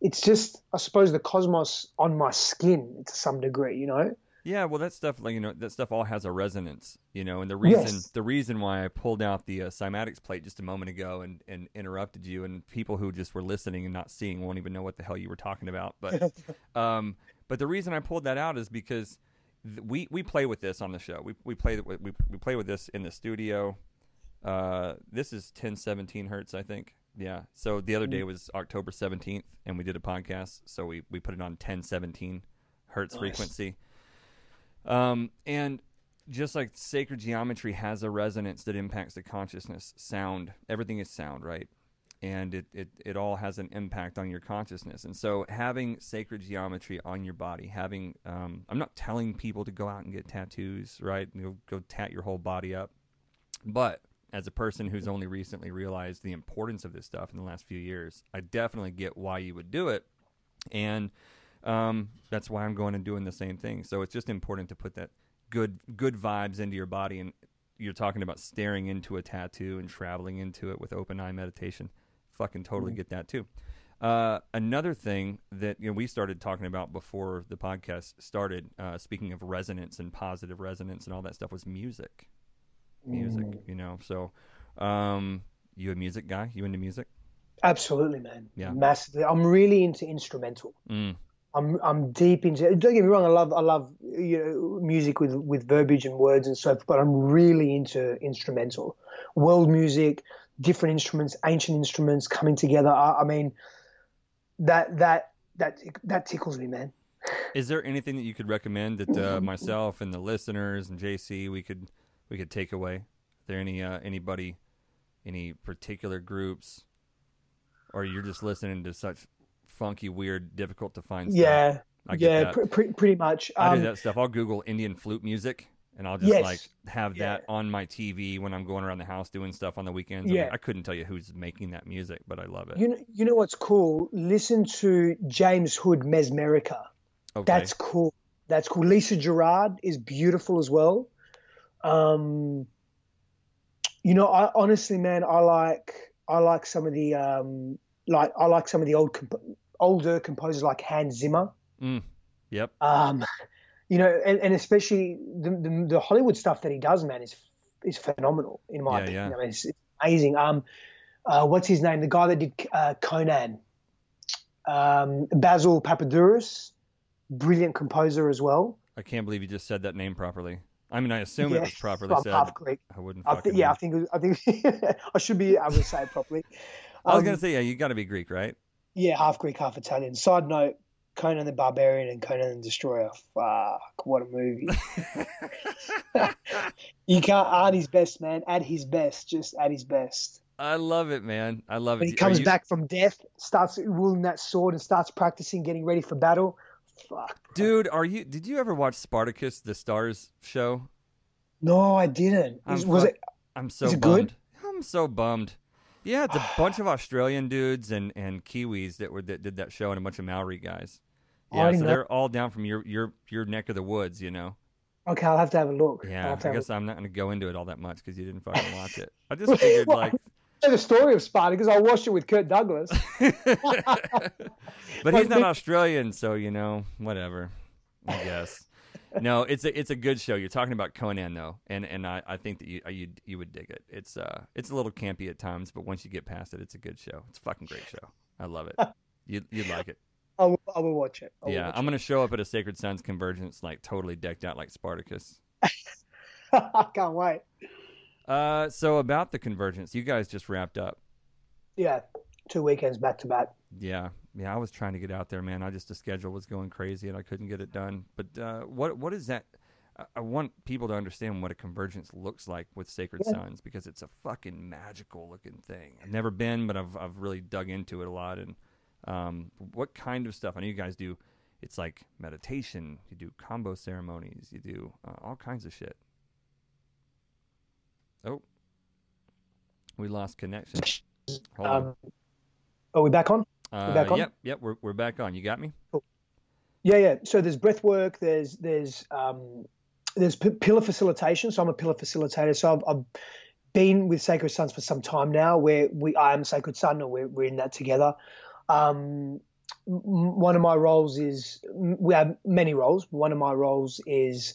it's just I suppose the cosmos on my skin to some degree, you know. Yeah, well, that stuff, like you know, that stuff all has a resonance, you know. And the reason, Yes. the reason why I pulled out the uh, cymatics plate just a moment ago and, and interrupted you, and people who just were listening and not seeing won't even know what the hell you were talking about. But, um, but the reason I pulled that out is because th- we we play with this on the show. We we play we we play with this in the studio. Uh, this is 1017 hertz, I think. Yeah. So the other day was October 17th, and we did a podcast. So we, we put it on 1017 hertz frequency. Um, and just like sacred geometry has a resonance that impacts the consciousness, sound, everything is sound, right? And it, it, it all has an impact on your consciousness. And so having sacred geometry on your body, having, um, I'm not telling people to go out and get tattoos, right? Go, go tat your whole body up. But as a person who's only recently realized the importance of this stuff in the last few years, I definitely get why you would do it. And um, that's why I'm going and doing the same thing. So it's just important to put that good good vibes into your body. And you're talking about staring into a tattoo and traveling into it with open eye meditation. Fucking totally get that too. Uh, another thing that you know we started talking about before the podcast started, uh, speaking of resonance and positive resonance and all that stuff, was music. Music, you know. So, um, you a music guy? You into music? Absolutely, man. Yeah. Massively. I'm really into instrumental. Mm. I'm I'm deep into. Don't get me wrong. I love I love you know music with with verbiage and words and so. But I'm really into instrumental, world music, different instruments, ancient instruments coming together. I, I mean, that that that that tickles me, man. Is there anything that you could recommend that uh, myself and the listeners and JC we could we could take away? Are there any uh, anybody, any particular groups, or you're just listening to such funky, weird, difficult to find stuff? Yeah, I yeah, pr- pr- pretty much. I do Um, that stuff. I'll Google Indian flute music, and I'll just Yes. like have that Yeah. on my TV when I'm going around the house doing stuff on the weekends. Yeah. I couldn't tell you who's making that music, but I love it. You know, you know what's cool? Listen to James Hood Mesmerica. okay. That's cool. That's cool. Lisa Gerrard is beautiful as well. Um, you know, I honestly, man, I like I like some of the um, like I like some of the old comp- older composers like Hans Zimmer. yep. Um, you know, and, and especially the, the the Hollywood stuff that he does, man, is is phenomenal in my Yeah, opinion. yeah. I mean, it's, it's amazing. Um, uh, what's his name? The guy that did uh, Conan, um, Basil Poledouris, brilliant composer as well. I can't believe you just said that name properly. I mean, I assume it was properly said. half Greek. I wouldn't. I fucking yeah, know. I think I think I should be able to say it properly. I was Um, gonna say, yeah, you got to be Greek, right? Yeah, half Greek, half Italian. Side note: Conan the Barbarian and Conan the Destroyer. Fuck, what a movie! you can't add his best, man. Add his best. Just add his best. I love it, man. I love When it. he comes you- back from death, starts wielding that sword and starts practicing, getting ready for battle. Fuck. dude. Are you? Did you ever watch Spartacus, the Starz show? No, I didn't. I'm was it? I'm so is it bummed. good? I'm so bummed. Yeah, it's a bunch of Australian dudes and, and Kiwis that were that did that show and a bunch of Maori guys. Oh, Yeah, so know- they're all down from your your your neck of the woods, you know. Okay, I'll have to have a look. Yeah, I guess I'm not going to go into it all that much because you didn't fucking watch it. I just figured like, know the story of Spartacus. I watched it with Kirk Douglas. but he's not Australian, so you know, whatever. I guess. No, it's a it's a good show. You're talking about Conan though, and and I, I think that you you you would dig it. It's uh it's a little campy at times, but once you get past it, it's a good show. It's a fucking great show. I love it. You you'd like it. I will, I will watch it. Will yeah, watch I'm gonna show up at a Sacred Sons convergence like totally decked out like Spartacus. I can't wait. Uh, so about the convergence, you guys just wrapped up. Yeah, two weekends back to back. Yeah, yeah. I was trying to get out there, man. I just the schedule was going crazy and I couldn't get it done. But uh, what what is that? I- want people to understand what a convergence looks like with Sacred Yeah. Sons because it's a fucking magical looking thing. I've never been, but I've I've really dug into it a lot. And um, what kind of stuff? I know you guys do. It's like meditation. You do Kambo ceremonies. You do uh, all kinds of shit. Oh, we lost connection. Hold on. Um, are we back on? Uh, back on? Yep, yep, we're we're back on. You got me? Yeah, yeah. So there's breath work. There's there's um, there's p- pillar facilitation. So I'm a pillar facilitator. So I've, I've been with Sacred Sons for some time now. Where we I am Sacred Son, or we're we're in that together. Um, one of my roles is we have many roles. One of my roles is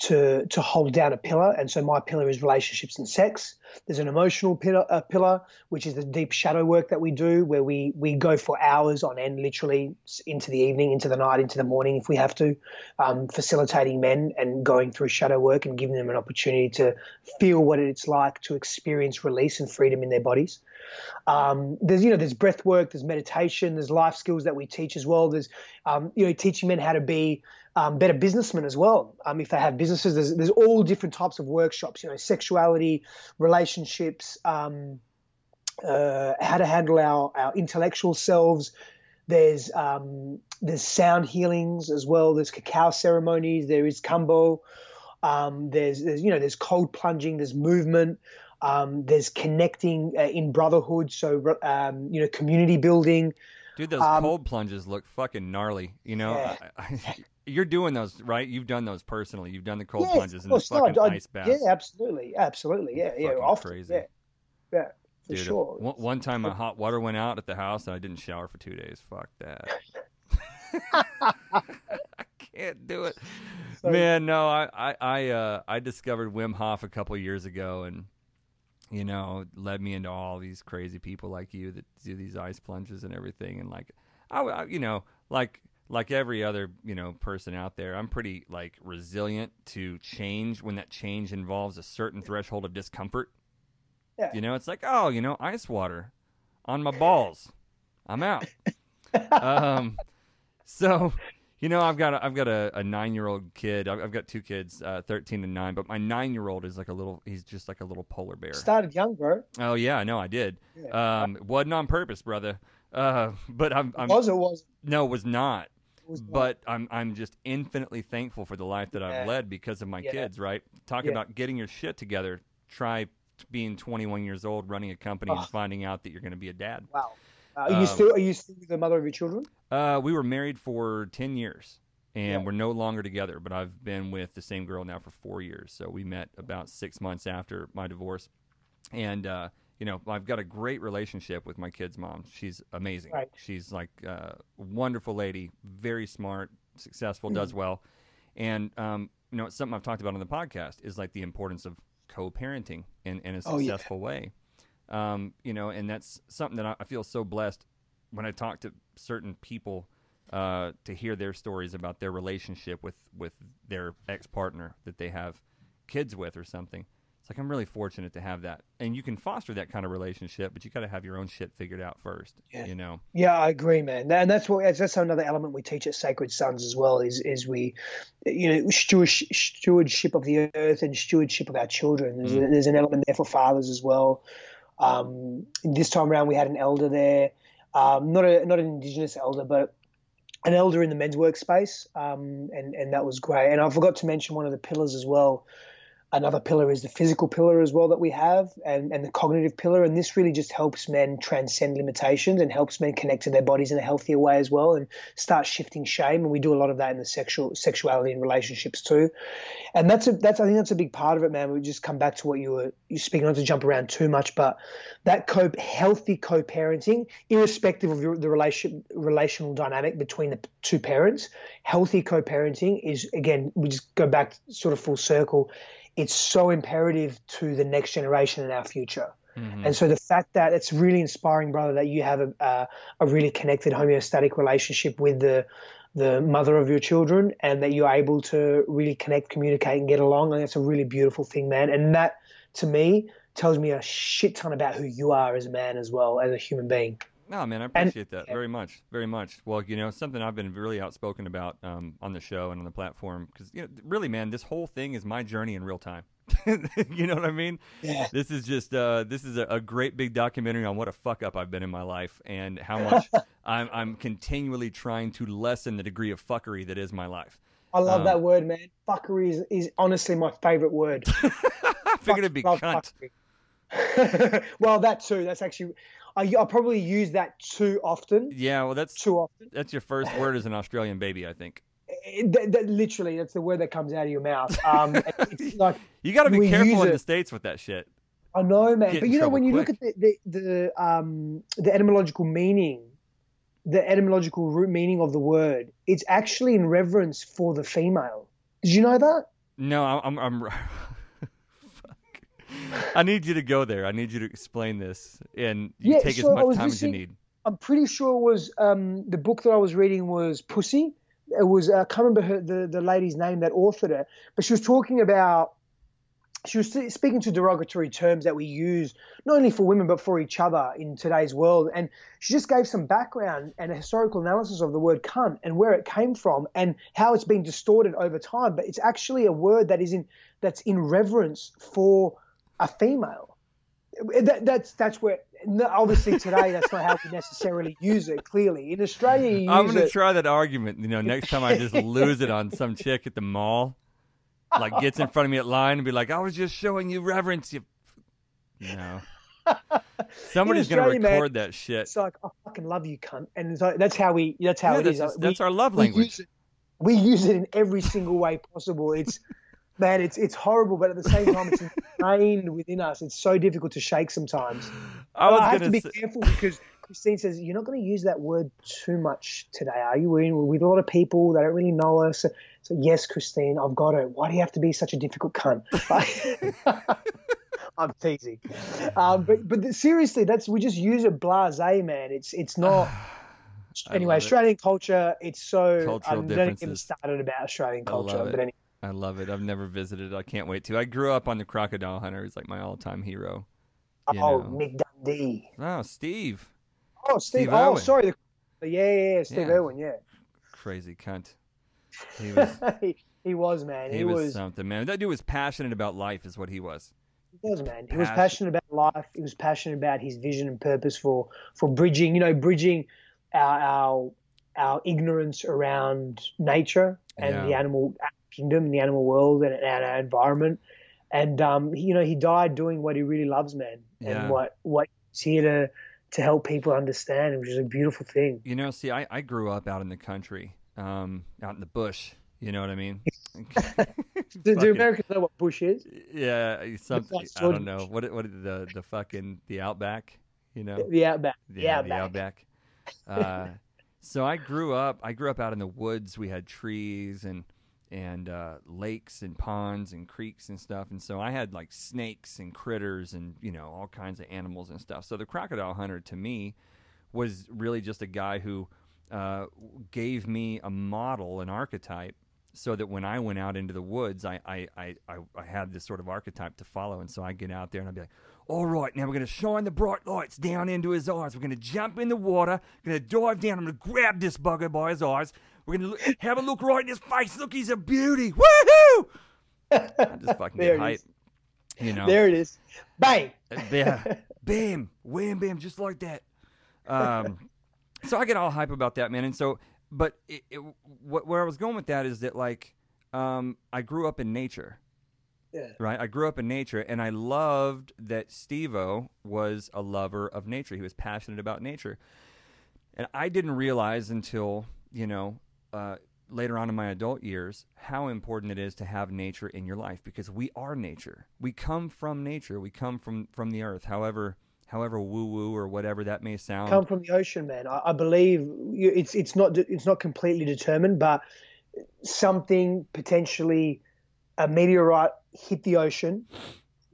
to to hold down a pillar, and so my pillar is relationships and sex. There's an emotional pillar, uh, pillar which is the deep shadow work that we do, where we we go for hours on end, literally into the evening, into the night, into the morning, if we have to, um, facilitating men and going through shadow work and giving them an opportunity to feel what it's like to experience release and freedom in their bodies. Um, there's you know there's breath work, there's meditation, there's life skills that we teach as well. There's um, you know teaching men how to be um, better businessmen as well. Um, if they have businesses, there's there's all different types of workshops. You know, sexuality, relationships, um, uh, how to handle our our intellectual selves. There's um, there's sound healings as well. There's cacao ceremonies. There is Kambo. Um, there's, there's you know there's cold plunging. There's movement. Um, there's connecting uh, in brotherhood. So you know community building. Dude, those Um, cold plunges look fucking gnarly. You know, Yeah. I, I, you're doing those, right? You've done those personally. You've done the cold Yes, plunges and the. No, fucking I- I- ice baths. Yeah, absolutely, absolutely. Yeah, yeah. Often, crazy. Yeah, yeah, for Dude, sure. One, one time my hot water went out at the house and I didn't shower for two days. Fuck that. I can't do it. So- Man, no, I, I, I, uh, I discovered Wim Hof a couple years ago and, you know, led me into all these crazy people like you that do these ice plunges and everything. And like, I, I you know, like, like every other, you know, person out there, I'm pretty like resilient to change when that change involves a certain threshold of discomfort. Yeah. You know, it's like, oh, you know, ice water on my balls. I'm out. um, so, you know, I've got a, I've got a, a nine year old kid. I've, I've got two kids, uh, thirteen and nine. But my nine year old is like a little. He's just like a little polar bear. Started young, bro. Oh yeah, no, I did. Yeah. Um, wasn't on purpose, brother. Uh, but I'm, I'm was or was no, it was not. was not. but I'm I'm just infinitely thankful for the life that I've led because of my Yeah. kids. Right? Talk about getting your shit together. Try being 21 years old, running a company, and finding out that you're going to be a dad. wow. Uh, are you Um, still are you still the mother of your children? Uh, we were married for 10 years and Yeah. we're no longer together, but I've been with the same girl now for four years. So we met about six months after my divorce. And, uh, you know, I've got a great relationship with my kid's mom. She's amazing. Right. She's like uh, a wonderful lady, very smart, successful, Mm-hmm. does well. And, um, you know, it's something I've talked about on the podcast is like the importance of co parenting in, in a Oh, yeah. successful way. Um, you know, and that's something that I feel so blessed when I talk to certain people uh, to hear their stories about their relationship with with their ex partner that they have kids with or something. It's like I'm really fortunate to have that, and you can foster that kind of relationship, but you got to have your own shit figured out first. Yeah. You know, Yeah, I agree, man. And that's what that's another element we teach at Sacred Sons as well. Is is we, you know, steward, stewardship of the earth and stewardship of our children. There's, Mm. there's an element there for fathers as well. Um, this time around, we had an elder there, um, not a not an Indigenous elder, but an elder in the men's workspace, um, and and that was great. And I forgot to mention one of the pillars as well. Another pillar is the physical pillar as well that we have, and, and the cognitive pillar. And this really just helps men transcend limitations and helps men connect to their bodies in a healthier way as well, and start shifting shame. And we do a lot of that in the sexual sexuality and relationships too. And that's a that's I think that's a big part of it, man. We just come back to what you were you speaking not to jump around too much, but that co healthy co-parenting, irrespective of your, the relation relational dynamic between the two parents, healthy co-parenting is again we just go back sort of full circle. It's so imperative to the next generation and our future. Mm-hmm. And so the fact that it's really inspiring, brother, that you have a, a, a really connected homeostatic relationship with the the mother of your children, and that you're able to really connect, communicate, and get along. And that's a really beautiful thing, man. And that, to me, tells me a shit ton about who you are as a man as well as a human being. No, man, I appreciate that very much, very much. Well, you know, something I've been really outspoken about um, on the show and on the platform because, you know, really, man, this whole thing is my journey in real time. you know what I mean? Yeah. This is just uh, this is a, a great big documentary on what a fuck up I've been in my life and how much I'm I'm continually trying to lessen the degree of fuckery that is my life. I love Um, that word, man. Fuckery is, is honestly my favorite word. I figured it'd be cunt. well, that too. That's actually, I, I probably use that too often. Yeah, well, that's Too often. that's your first word as an Australian baby, I think. It- that, that- literally, that's the word that comes out of your mouth. Um, it's like You got to be careful in the states with that shit. I know, man. Get But you know, when you quick. look at the the, the um the etymological meaning, the etymological root meaning of the word, it's actually in reverence for the female. Did you know that? No, I'm. I'm. I need you to go there. I need you to explain this, and you Yeah, take so as much time as you need. I'm pretty sure it was um, the book that I was reading was Pussy. It was uh, I can't remember her, the the lady's name that authored it, but she was talking about she was speaking to derogatory terms that we use not only for women but for each other in today's world, and she just gave some background and a historical analysis of the word cunt and where it came from and how it's been distorted over time. But it's actually a word that is in that's in reverence for a female that, that's that's where obviously today that's not how we necessarily use it. Clearly, in Australia, you I'm gonna try that argument. You know, next time I just lose it on some chick at the mall, like gets in front of me at line and be like, "I was just showing you reverence." You, know, Somebody's Australia, man, record that shit. It's like I fucking love you, cunt, and it's like, that's how we. That's how Yeah, it that's, is. just- We- that's our love we language. use it- we use it in every single way possible. It's man, it's it's horrible, but at the same time, it's ingrained within us. It's so difficult to shake sometimes. I I have gonna be say- careful because Christine says you're not going to use that word too much today, are you? We're with a lot of people that don't really know us. So yes, Christine, I've got it. Why do you have to be such a difficult cunt? I'm teasing, um, but but seriously, that's we just use it blasé, man. It's it's not. Anyway, love it. Australian culture, it's so. Cultural I'm not even differences. started about Australian culture, but anyway. I love it. I've never visited. I can't wait to. I grew up on the Crocodile Hunter. He's like my all-time hero. You oh, know. Mick Dundee. Oh, Steve, Oh, Steve. Steve oh, Irwin. sorry. The, yeah, yeah, yeah, Steve Yeah. Irwin. Yeah. crazy cunt. He was. he, he was man. he, He, was, was. something, man. That dude was passionate about life, is what he was. He was man. He was passionate about life. He was passionate about his vision and purpose for for bridging. You know, bridging our our our ignorance around nature and Yeah. the animal kingdom, in the animal world, and, our environment. And um, he- you know, he died doing what he really loves, man, Yeah. and what what he's here to to help people understand, which is a beautiful thing. You know, see, I, I grew up out in the country, um, out in the bush. You know what I mean? Do, do Americans know what bush is? Yeah, something. I don't know what. What the the fucking the outback? You know? The outback. The Yeah, the outback. outback. Uh, so I grew up. I grew up out in the woods. We had trees and and uh, lakes and ponds and creeks and stuff. And so I had like snakes and critters and you know all kinds of animals and stuff. So the crocodile hunter to me was really just a guy who uh, gave me a model, an archetype, so that when I went out into the woods, I, I, I, I, had this sort of archetype to follow. And so I get out there and I'd be like, all right, now we're going to shine the bright lights down into his eyes. We're going to jump in the water, going to dive down. I'm going to grab this bugger by his eyes. We're going to have a look right in his face. Look, he's a beauty. Woohoo! I just fucking There get hype. You know, There it is. Bang. yeah, bam, wham, bam, just like that. Um, so I get all hype about that, man. And so, but it, it, what, where I was going with that is that like, um, I grew up in nature, Yeah. right? I grew up in nature, and I loved that Stevo was a lover of nature. He was passionate about nature, and I didn't realize until you know uh, later on in my adult years how important it is to have nature in your life because we are nature. We come from nature. We come from from the earth. However, however woo woo or whatever that may sound. come from the ocean, man. I, I believe it's it's not it's not completely determined, but something potentially a meteorite hit the ocean.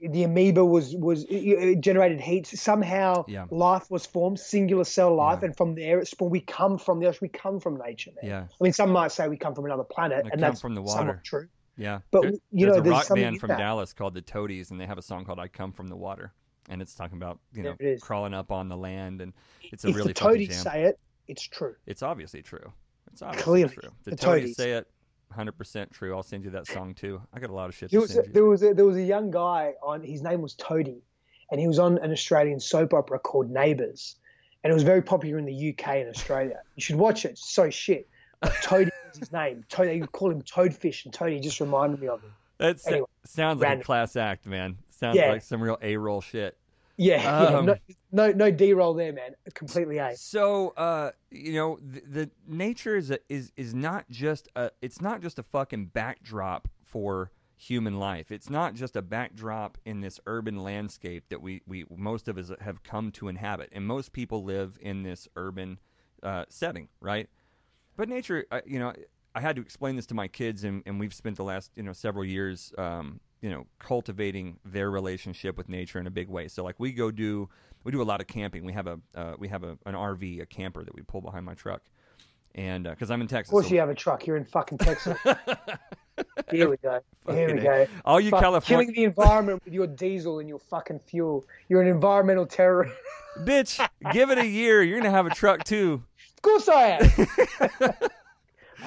The amoeba was was it- generated heat. Somehow Yeah. life was formed, singular cell life, Yeah. and from there it spawned. We come from the ocean. We come from nature, man. Yeah. I mean, some might say we come from another planet, We and that's from the water. true. Yeah, But, There- you there's know, a rock something band from that. Dallas called the Toadies, and they have a song called "I Come from the Water," and it's talking about you know crawling up on the land, and it's a if really the fucking toadies say it, it's true. It's obviously true. It's obviously Clearly, true. The, the toadies, toadies. say it. Hundred percent true. I'll send you that song too. I got a lot of shit There to was a, there was a, there was a young guy on his name was Toadie, and he was on an Australian soap opera called Neighbours, and it was very popular in the UK and Australia. You should watch it. It's so shit. But Toadie was his name. Toadie, You call him Toadfish, and Toadie just reminded me of him. That anyway, sounds like a class act, man. Sounds Yeah. like some real a roll shit. Yeah, yeah Um, no, no, no D roll there, man. Completely A. So, uh, you know, the, the nature is a, is is not just a it's not just a fucking backdrop for human life. It's not just a backdrop in this urban landscape that we, we most of us have come to inhabit, and most people live in this urban uh, setting, right? But nature, uh, you know, I had to explain this to my kids, and, and we've spent the last you know several years, um, you know, cultivating their relationship with nature in a big way. So like we go do we do a lot of camping. We have a uh, we have a, an RV, a camper that we pull behind my truck, and because I'm in Texas, Of course, so- you have a truck. You're in fucking Texas. Here we go. Here we go. All you Fuck, California killing the environment with your diesel and your fucking fuel. You're an environmental terrorist. bitch, give it a year, you're gonna have a truck too. Of course I am.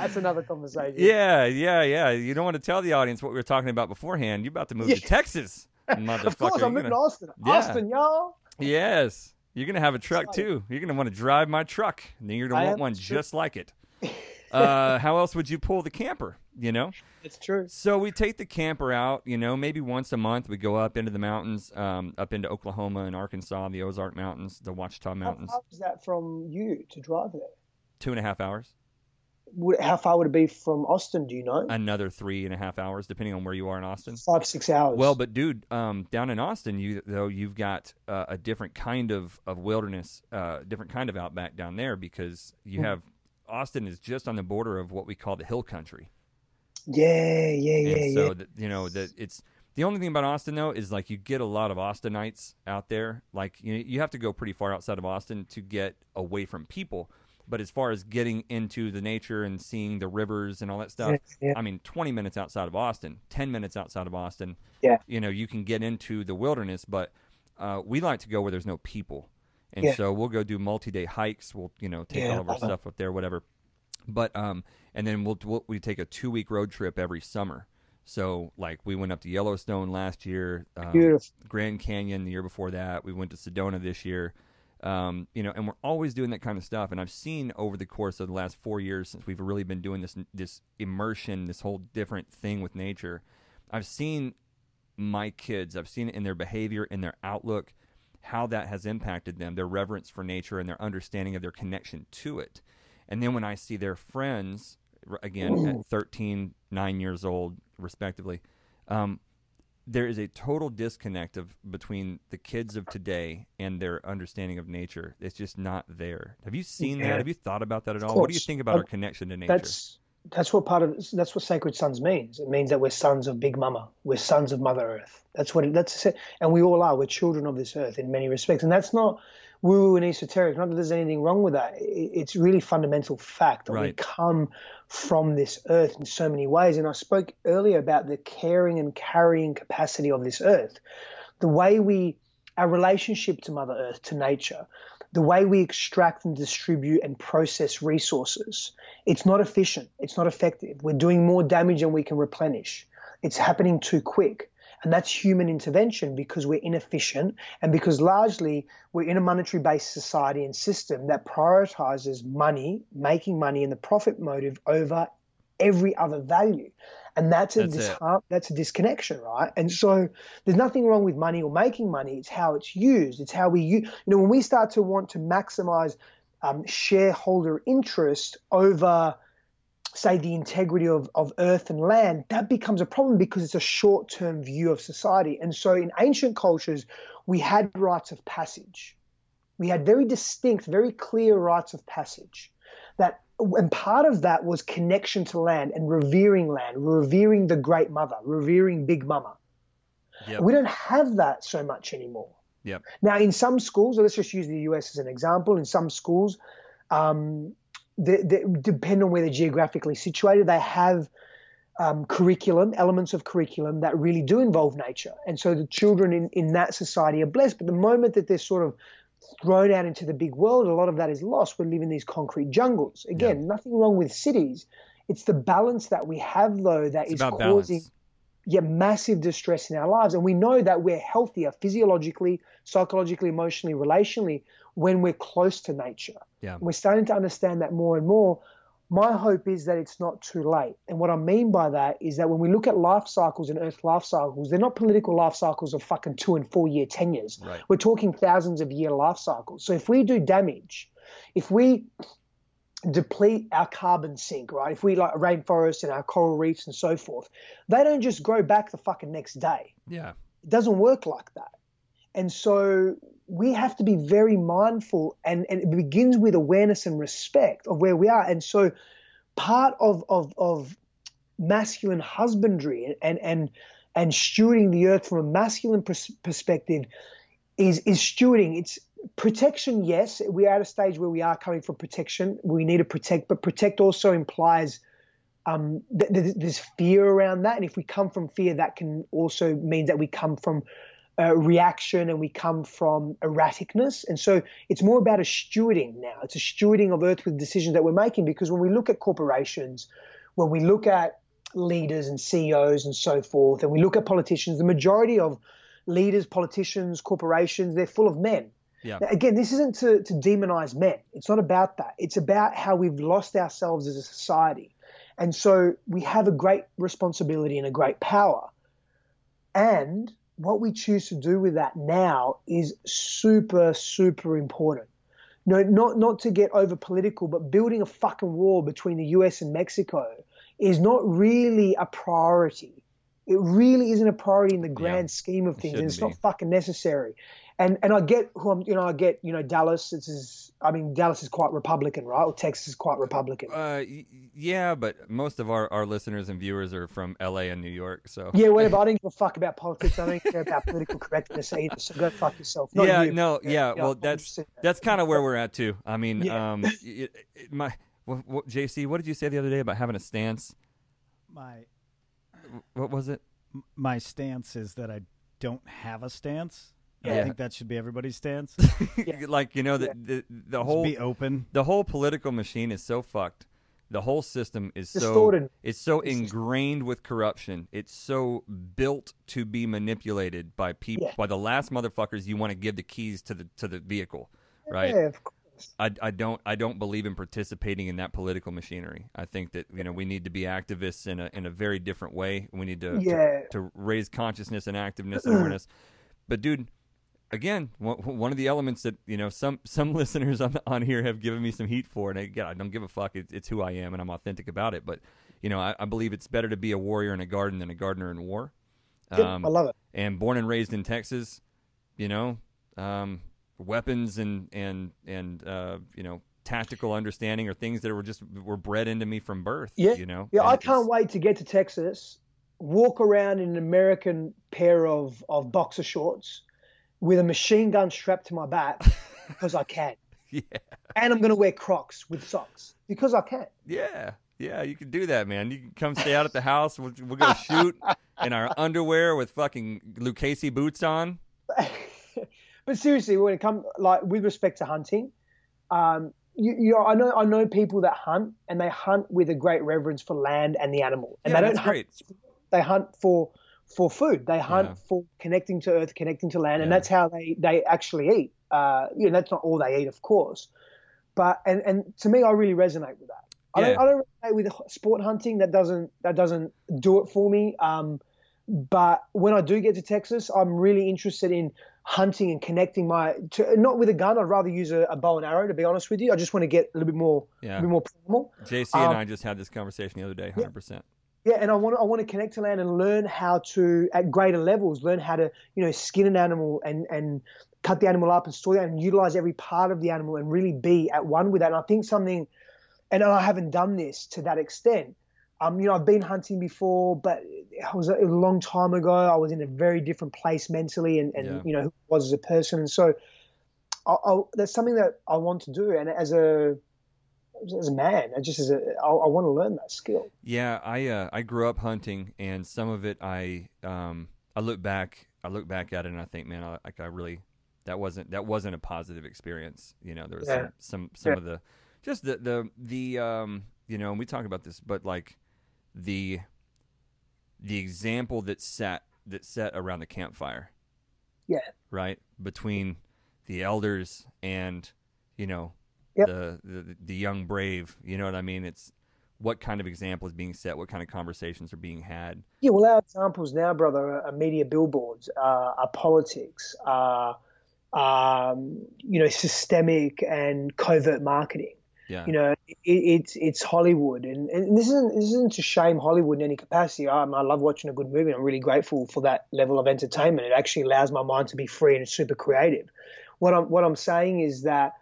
That's another conversation. Yeah, yeah, yeah. You don't want to tell the audience what we were talking about beforehand. You're about to move Yeah. to Texas, motherfucker. Of course, I'm moving gonna- Austin. Yeah. Austin, y'all. Yes, you're gonna have a truck too. You're gonna want to drive my truck, and then you're gonna I want one true. just like it. uh, how else would you pull the camper? You know. It's true. So we take the camper out, you know, maybe once a month. We go up into the mountains, um, up into Oklahoma and Arkansas, the Ozark Mountains, the Ouachita How Mountains. far is that from you to drive there? Two and a half hours. Would, how far would it be from Austin? Do you know? Another three and a half hours, depending on where you are in Austin. Five, six hours. Well, but dude, um, down in Austin, you though you've got uh, a different kind of of wilderness, uh, different kind of outback down there because you Hmm. have Austin is just on the border of what we call the hill country. yeah, yeah, yeah, and so yeah. that you know that it's the only thing about Austin though is like you get a lot of Austinites out there. Like you you have to go pretty far outside of Austin to get away from people. But as far as getting into the nature and seeing the rivers and all that stuff, Yeah, yeah. I mean, 20 minutes outside of Austin, 10 minutes outside of Austin, Yeah. you know, you can get into the wilderness. But uh, we like to go where there's no people, and Yeah. so we'll go do multi-day hikes. We'll you know take all of our know. stuff up there, whatever. But um, and then we'll, we'll we take a two week road trip every summer. So like we went up to Yellowstone last year, um, Grand Canyon the year before that. We went to Sedona this year. Um, you know, and we're always doing that kind of stuff. And I've seen over the course of the last four years since we've really been doing this this immersion, this whole different thing with nature. I've seen my kids. I've seen it in their behavior, in their outlook, how that has impacted them, their reverence for nature, and their understanding of their connection to it. And then when I see their friends, again at 13, nine years old, respectively, um, there is a total disconnect of between the kids of today and their understanding of nature. It's just not there. Have you seen Yeah. that? Have you thought about that at all? What do you think about Um, our connection to nature? That's that's what part of that's what sacred sons means. It means that we're sons of Big Mama. We're sons of Mother Earth. That's what it, that's it. and we all are. We're children of this earth in many respects, and that's not woo and esoteric. Not that there's anything wrong with that. It's really fundamental fact that we come from this earth in so many ways. And I spoke earlier about the caring and carrying capacity of this earth. The way we our relationship to Mother Earth, to nature, the way we extract and distribute and process resources, it's not efficient. It's not effective. We're doing more damage than we can replenish. It's happening too quick. And that's human intervention because we're inefficient and because largely we're in a monetary based society and system that prioritizes money, making money, and the profit motive over every other value. And that's a That's that's a disconnection, right? And so there's nothing wrong with money or making money. It's how it's used. It's how we use. You know, when we start to want to maximize um, shareholder interest over, say, the integrity of, of earth and land, that becomes a problem because it's a short term view of society. And so in ancient cultures, we had rites of passage. We had very distinct, very clear rites of passage that and part of that was connection to land and revering land, revering the great mother, revering Big Mama. Yep. We don't have that so much anymore. Yep. Now, in some schools, let's just use the US as an example. In some schools, um, they, they, depend on where they're geographically situated, they have um, curriculum, elements of curriculum that really do involve nature. And so the children in, in that society are blessed. But the moment that they're sort of thrown out into the big world, a lot of that is lost. We live in these concrete jungles. Again, nothing wrong with cities. It's the balance that we have, though, that it's is causing balance. Yeah, massive distress in our lives. And we know that we're healthier physiologically, psychologically, emotionally, relationally when we're close to nature. Yeah. We're starting to understand that more and more. My hope is that it's not too late. And what I mean by that is that when we look at life cycles and Earth life cycles, they're not political life cycles of fucking two and four year tenures. Right. We're talking thousands of year life cycles. So if we do damage, if we deplete our carbon sink, right? If we like rainforests and our coral reefs and so forth, they don't just grow back the fucking next day. Yeah. It doesn't work like that. And so we have to be very mindful and, and it begins with awareness and respect of where we are. And so part of of, of masculine husbandry and and and stewarding the earth from a masculine pers- perspective is is stewarding. It's protection. Yes, we are at a stage where we are coming from protection. We need to protect, but protect also implies um, th- th- there's fear around that, and if we come from fear, that can also mean that we come from uh, reaction and we come from erraticness. And so it's more about a stewarding now. It's a stewarding of earth with decisions that we're making because when we look at corporations, when we look at leaders and CEOs and so forth, and we look at politicians, the majority of leaders, politicians, corporations, they're full of men. Yeah. Now, again, this isn't to, to demonize men. It's not about that. It's about how we've lost ourselves as a society. And so we have a great responsibility and a great power. And what we choose to do with that now is super, super important. No, not not to get over political, but building a fucking wall between the US and Mexico is not really a priority. It really isn't a priority in the grand scheme of things, and shouldn't it's not fucking necessary. And and I get who I'm, you know, I get you know Dallas. This is, I mean, Dallas is quite Republican, right? Or Texas is quite Republican. Uh, yeah, but most of our, our listeners and viewers are from L.A. and New York, so Yeah, whatever. I don't give a fuck about politics. I don't care about political correctness either. So go fuck yourself. Not yeah, you. no, yeah. yeah, well, I'm that's just- that's kind of where we're at too. I mean, Yeah. um, it, it, my what, what, JC, what did you say the other day about having a stance? My What was it? my stance is that I don't have a stance. And Yeah. I think that should be everybody's stance. like you know the the, the whole be open. the whole political machine is so fucked. The whole system is so Distorted. it's so ingrained with corruption. It's so built to be manipulated by people Yeah. by the last motherfuckers you want to give the keys to the to the vehicle. right? Yeah, of course. I, I don't I don't believe in participating in that political machinery. I think that you know we need to be activists in a in a very different way. We need to Yeah. to, to raise consciousness and activeness and awareness. But dude, again, one, of the elements that you know some some listeners on on here have given me some heat for, and again, I don't give a fuck. It's, it's who I am, and I'm authentic about it. But you know, I, I believe it's better to be a warrior in a garden than a gardener in war. Yep, I love it. And born and raised in Texas, you know, um, weapons and and and uh, you know tactical understanding are things that were just were bred into me from birth. Yeah, you know. Yeah, And I can't wait to get to Texas, walk around in an American pair of, of boxer shorts with a machine gun strapped to my back because I can. Yeah, And I'm going to wear Crocs with socks because I can. yeah, yeah. You can do that, man. You can come stay out at the house. We'll, we'll go shoot in our underwear with fucking Lucchese boots on. but seriously, when it comes like with respect to hunting, um, you, you know, I know I know people that hunt and they hunt with a great reverence for land and the animal, and Yeah, they don't that's hunt. great. They hunt for for food. They hunt Yeah. for connecting to earth, connecting to land, and that's how they they actually eat. Uh, you know, that's not all they eat, of course, but and and to me, I really resonate with that. I don't I don't resonate with sport hunting. That doesn't that doesn't do it for me. Um, but when I do get to Texas, I'm really interested in hunting and connecting my to, not with a gun. I'd rather use a, a bow and arrow. To be honest with you, I just want to get a little bit more, Yeah. a bit more primal. JC and Um, I just had this conversation the other day. Hundred percent. Yeah, and I want to, I want to connect to land and learn how to at greater levels learn how to you know skin an animal and and cut the animal up and store it and utilize every part of the animal and really be at one with that. And I think something, and I haven't done this to that extent. Um, you know, I've been hunting before, but it was a, a long time ago. I was in a very different place mentally, and, and Yeah. you know who I was as a person. And so, I, I, that's something that I want to do. And as a as a man, I just as a, I, I want to learn that skill. Yeah, I uh, I grew up hunting, and some of it I um I look back I look back at it and I think, man, I, like I really that wasn't that wasn't a positive experience. You know, there was Yeah. some some, some Yeah. of the just the the the um you know, and we talk about this, but like the the example that set that set around the campfire, Yeah. right between the elders and you know Yep. the, the the young brave. You know what I mean? It's what kind of example is being set, what kind of conversations are being had. Yeah, well, our examples now, brother, are, media billboards, uh, are politics, are um, you know systemic and covert marketing. Yeah. You know, it, it's it's Hollywood, and, and this isn't this isn't to shame Hollywood in any capacity. I, I love watching a good movie. I'm really grateful for that level of entertainment. It actually allows my mind to be free and super creative. What I'm what I'm saying is that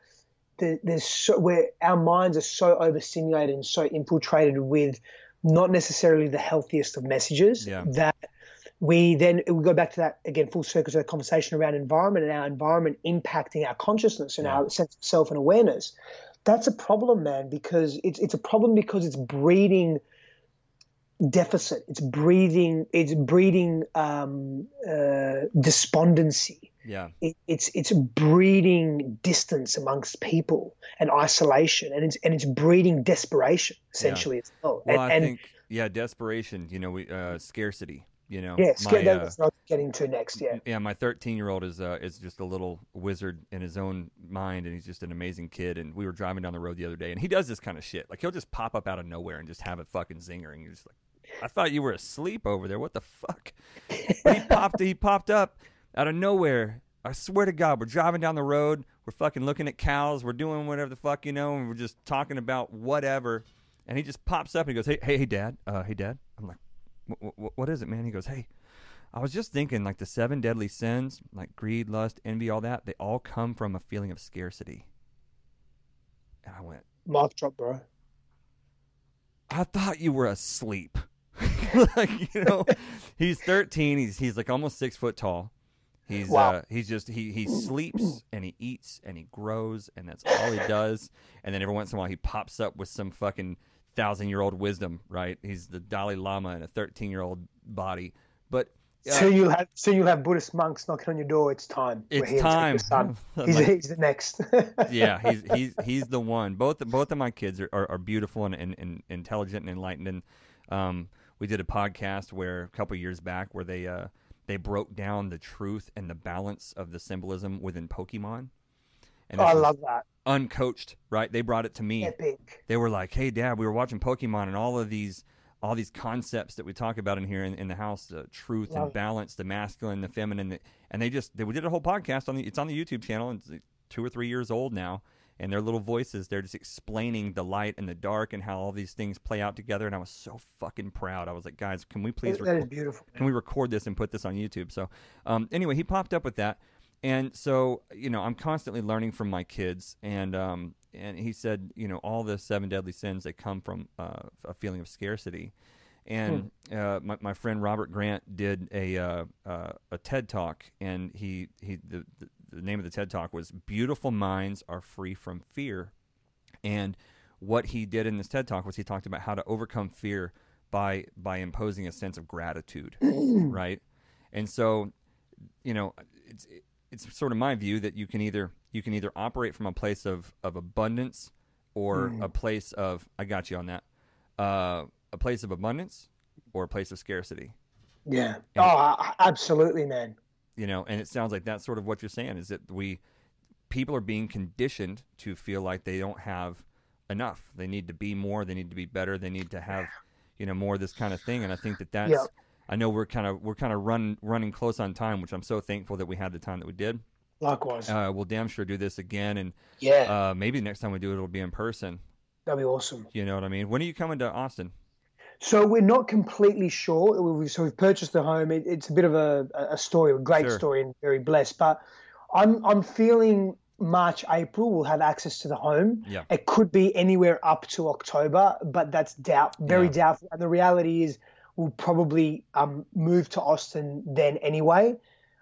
the, there's so where our minds are so overstimulated and so infiltrated with not necessarily the healthiest of messages Yeah. that we then we go back to that again full circle to the conversation around environment and our environment impacting our consciousness and Yeah. our sense of self and awareness that's a problem man because it's it's a problem because it's breeding deficit it's breeding it's breeding um, uh, despondency Yeah. it, it's it's breeding distance amongst people and isolation and it's and it's breeding desperation essentially as well Well, and, I and think yeah, desperation. You know, we uh, scarcity. You know, yeah my, sca- uh, that's what I'm getting to next yeah yeah, my 13 year old is uh, is just a little wizard in his own mind, and he's just an amazing kid. And we were driving down the road the other day, and he does this kind of shit. Like he'll just pop up out of nowhere and just have a fucking zinger, and you're just like, I thought you were asleep over there. What the fuck? But he popped. He popped up out of nowhere. I swear to God, we're driving down the road. We're fucking looking at cows. We're doing whatever the fuck you know, and we're just talking about whatever. And he just pops up and he goes, "Hey, hey, hey, dad. Uh, hey, dad." I'm like, "Wh- wh- "What is it, man?" He goes, "Hey." I was just thinking, like the seven deadly sins, like greed, lust, envy, all that, they all come from a feeling of scarcity. And I went, mic drop bro I thought you were asleep. like, you know, he's 13. He's he's like almost six foot tall. He's Wow. uh, he's just he he sleeps and he eats and he grows and that's all he does. And then every once in a while he pops up with some fucking thousand year old wisdom. Right? He's the Dalai Lama in a 13 year old body. But uh, soon you'll have soon you'll have buddhist monks knocking on your door it's time It's here time. He's, like- he's the next yeah, he's he's he's the one. Both both of my kids are, are, are beautiful and, and, and intelligent and enlightened. And um, we did a podcast where a couple years back where they uh, they broke down the truth and the balance of the symbolism within Pokemon. And Oh, I love that. uncoached, right? They brought it to me. Epic. They were like, "Hey, Dad, we were watching Pokemon, and all of these, all these concepts that we talk about in here in, in the house, uh, truth Love and it. balance, the masculine, the feminine, the, and they just they did a whole podcast on the. It's on the YouTube channel. and It's two or three years old now, and their little voices, they're just explaining the light and the dark and how all these things play out together. And I was so fucking proud. I was like, guys, can we please That- is record- beautiful. can we record this and put this on YouTube? So, um, anyway, he popped up with that, and so you know, I'm constantly learning from my kids, and um, and he said, you know, all the seven deadly sins they come from uh, a feeling of scarcity, and uh, my my friend Robert Grant did a uh, uh, a TED talk, and he he the, the the name of the TED talk was "Beautiful Minds Are Free from Fear," and what he did in this TED talk was he talked about how to overcome fear by by imposing a sense of gratitude, right? And so, you know, it's it's sort of my view that you can either you can either operate from a place of of abundance or a place of I got you on that, uh, a place of abundance or a place of scarcity. Yeah. Oh, I- I- absolutely, man. You know and it sounds like that's sort of what you're saying is that we people are being conditioned to feel like they don't have enough they need to be more they need to be better they need to have you know more of this kind of thing and i think that that's Yeah. i know we're kind of we're kind of run running close on time which i'm so thankful that we had the time that we did Likewise. uh, we'll damn sure do this again and yeah. uh, maybe next time we do it it'll be in person that'd be awesome. you know what i mean when are you coming to austin So we're not completely sure. We- So we've purchased the home. It, it's a bit of a, a story, a great Sure. story, and very blessed. But I'm I'm feeling March, April we'll have access to the home. Yeah. It could be anywhere up to October, but that's doubt very Yeah. doubtful. And the reality is we'll probably um, move to Austin then anyway.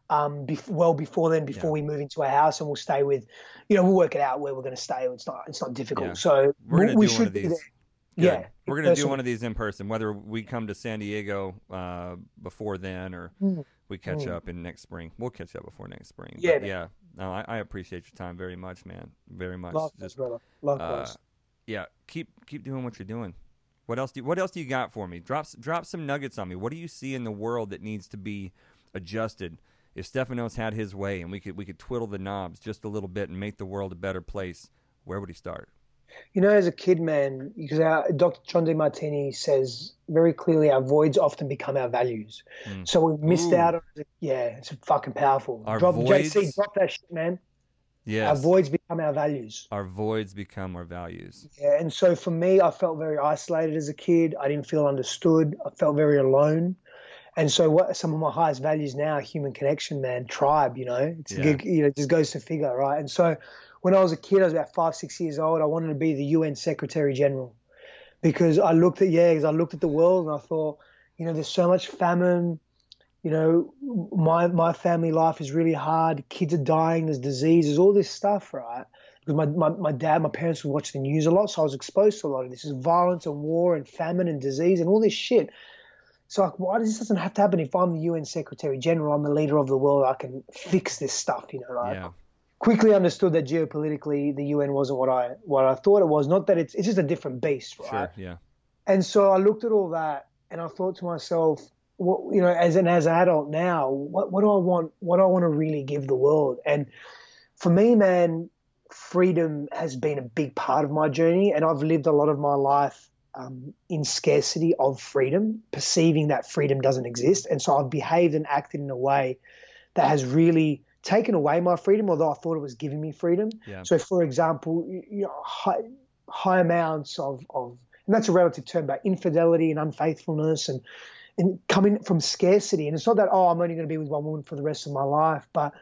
Um, well before then, before we move into a house, and we'll stay with, you know, we'll work it out where we're going to stay. It's not, it's not difficult. Yeah. So We're we do one should of be these. there. Good. Yeah, we're gonna do one of these in person, whether we come to San Diego uh, before then or we catch up in next spring. We'll catch up before next spring. Mm. Yeah, man. yeah. No, I, I appreciate your time very much, man. Very much. Likewise, Just, brother. uh, Likewise. yeah, keep keep doing what you're doing. What else do you, What else do you got for me? Drop drop some nuggets on me. What do you see in the world that needs to be adjusted? If Stefanos had his way and we could we could twiddle the knobs just a little bit and make the world a better place, where would he start? You know, as a kid, man, because our, Dr. John Demartini says very clearly our voids often become our values. So we missed Mm. Ooh. out on it. Yeah, it's fucking powerful. Our drop, voids- JC, drop that shit, man. Yes, Our voids become our values. our voids become our values. Yeah, and so for me, I felt very isolated as a kid. I didn't feel understood. I felt very alone. And so, what some of my highest values now, are human connection, man, tribe. You know, it's Yeah. you know, it just goes to figure, right? And so, when I was a kid, I was about five, six years old. I wanted to be the UN Secretary General because I looked at yeah, because I looked at the world and I thought, you know, there's so much famine. You know, my my family life is really hard. Kids are dying. There's disease. There's all this stuff, right? Because my, my, my dad, my parents would watch the news a lot, so I was exposed to a lot of this. Is violence and war and famine and disease and all this shit. So like, why does this doesn't have to happen? If I'm the UN Secretary General, I'm the leader of the world. I can fix this stuff. You know, Yeah, quickly understood that geopolitically the UN wasn't what I what I thought it was. Not that it's it's just a different beast, right? sure. Yeah, And so I looked at all that and I thought to myself, what you know, as an as an adult now, what what do I want? What do I want to really give the world? And for me, man, freedom has been a big part of my journey, and I've lived a lot of my life um, in scarcity of freedom, perceiving that freedom doesn't exist, and so I've behaved and acted in a way that has really taken away my freedom, although I thought it was giving me freedom. Yeah. So, for example, you know, high, high amounts of, of, and that's a relative term, but infidelity and unfaithfulness and, and coming from scarcity. And it's not that, oh, I'm only going to be with one woman for the rest of my life, but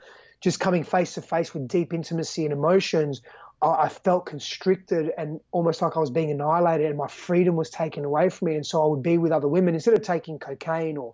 just coming face to face with deep intimacy and emotions, I, I felt constricted and almost like I was being annihilated and my freedom was taken away from me. And so I would be with other women instead of taking cocaine or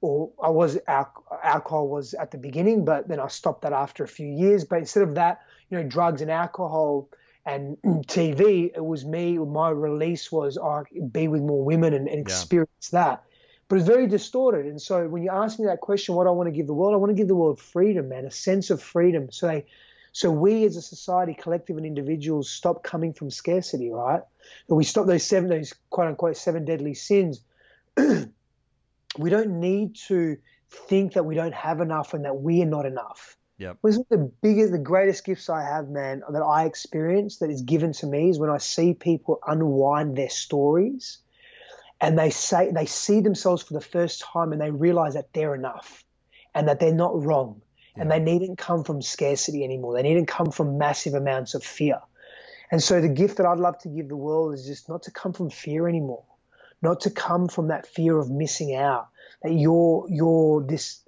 or I was alcohol was at the beginning, but then I stopped that after a few years. But instead of that, you know, drugs and alcohol and TV, it was me. My release was I be with more women and, and experience that. But it's very distorted. And so when you ask me that question, what I want to give the world? I want to give the world freedom, man, a sense of freedom. So they, so we as a society, collective and individuals, stop coming from scarcity, right? And we stop those seven, those quote unquote seven deadly sins we don't need to think that we don't have enough and that we are not enough. Yep. One of the biggest, the greatest gifts I have, man, that I experience that is given to me is when I see people unwind their stories and they say they see themselves for the first time and they realize that they're enough and that they're not wrong and they needn't come from scarcity anymore. They needn't come from massive amounts of fear. And so the gift that I'd love to give the world is just not to come from fear anymore, not to come from that fear of missing out, that you're you're this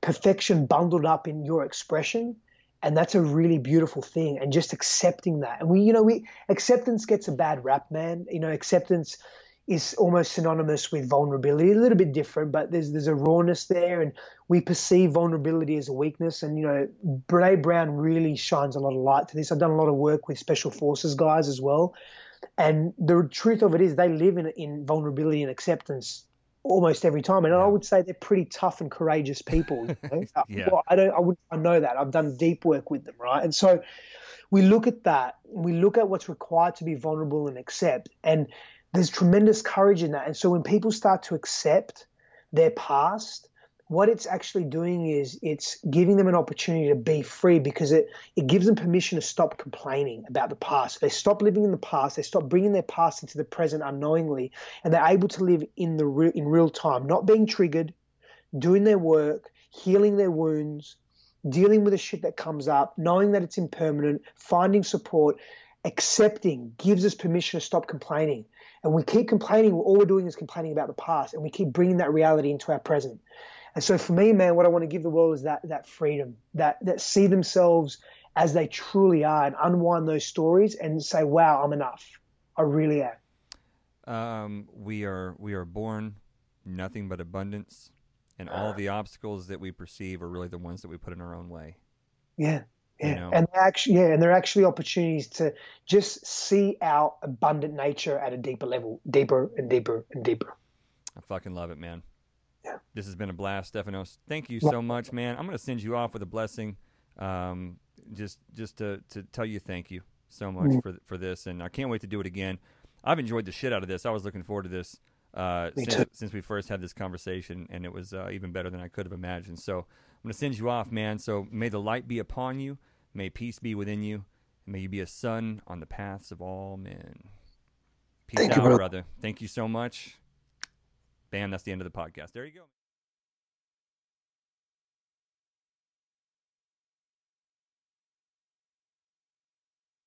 perfection bundled up in your expression. And that's a really beautiful thing. And just accepting that. And we, you know, we acceptance gets a bad rap, man. You know, acceptance is almost synonymous with vulnerability, a little bit different, but there's there's a rawness there, and we perceive vulnerability as a weakness. And you know, Brene Brown really shines a lot of light to this. I've done a lot of work with special forces guys as well, and the truth of it is they live in in vulnerability and acceptance almost every time. And I would say they're pretty tough and courageous people. You know? Uh, yeah. well, I don't, I would, I know that. I've done deep work with them, right? And so we look at that. We look at what's required to be vulnerable and accept, and there's tremendous courage in that. And so when people start to accept their past, what it's actually doing is it's giving them an opportunity to be free because it, it gives them permission to stop complaining about the past. They stop living in the past. They stop bringing their past into the present unknowingly, and they're able to live in the re- in real time, not being triggered, doing their work, healing their wounds, dealing with the shit that comes up, knowing that it's impermanent, finding support, accepting gives us permission to stop complaining. And we keep complaining, all we're doing is complaining about the past, and we keep bringing that reality into our present. And so for me, man, what I want to give the world is that that freedom, that that see themselves as they truly are, and unwind those stories and say, "Wow, I'm enough. I really am." Um, we are we are born nothing but abundance, and all the obstacles that we perceive are really the ones that we put in our own way. Yeah. You Yeah, know? and actually, yeah, and they're actually opportunities to just see our abundant nature at a deeper level, deeper and deeper and deeper. I fucking love it, man. Yeah. This has been a blast, Stefanos. Thank you so much, man. I'm gonna send you off with a blessing, um, just just to to tell you thank you so much Mm. for for this, and I can't wait to do it again. I've enjoyed the shit out of this. I was looking forward to this uh, since since we first had this conversation, and it was uh, even better than I could have imagined. So I'm gonna send you off, man. So may the light be upon you, may peace be within you, and may you be a sun on the paths of all men. Peace Thank you, out, brother. brother. Thank you so much. Bam, that's the end of the podcast. There you go.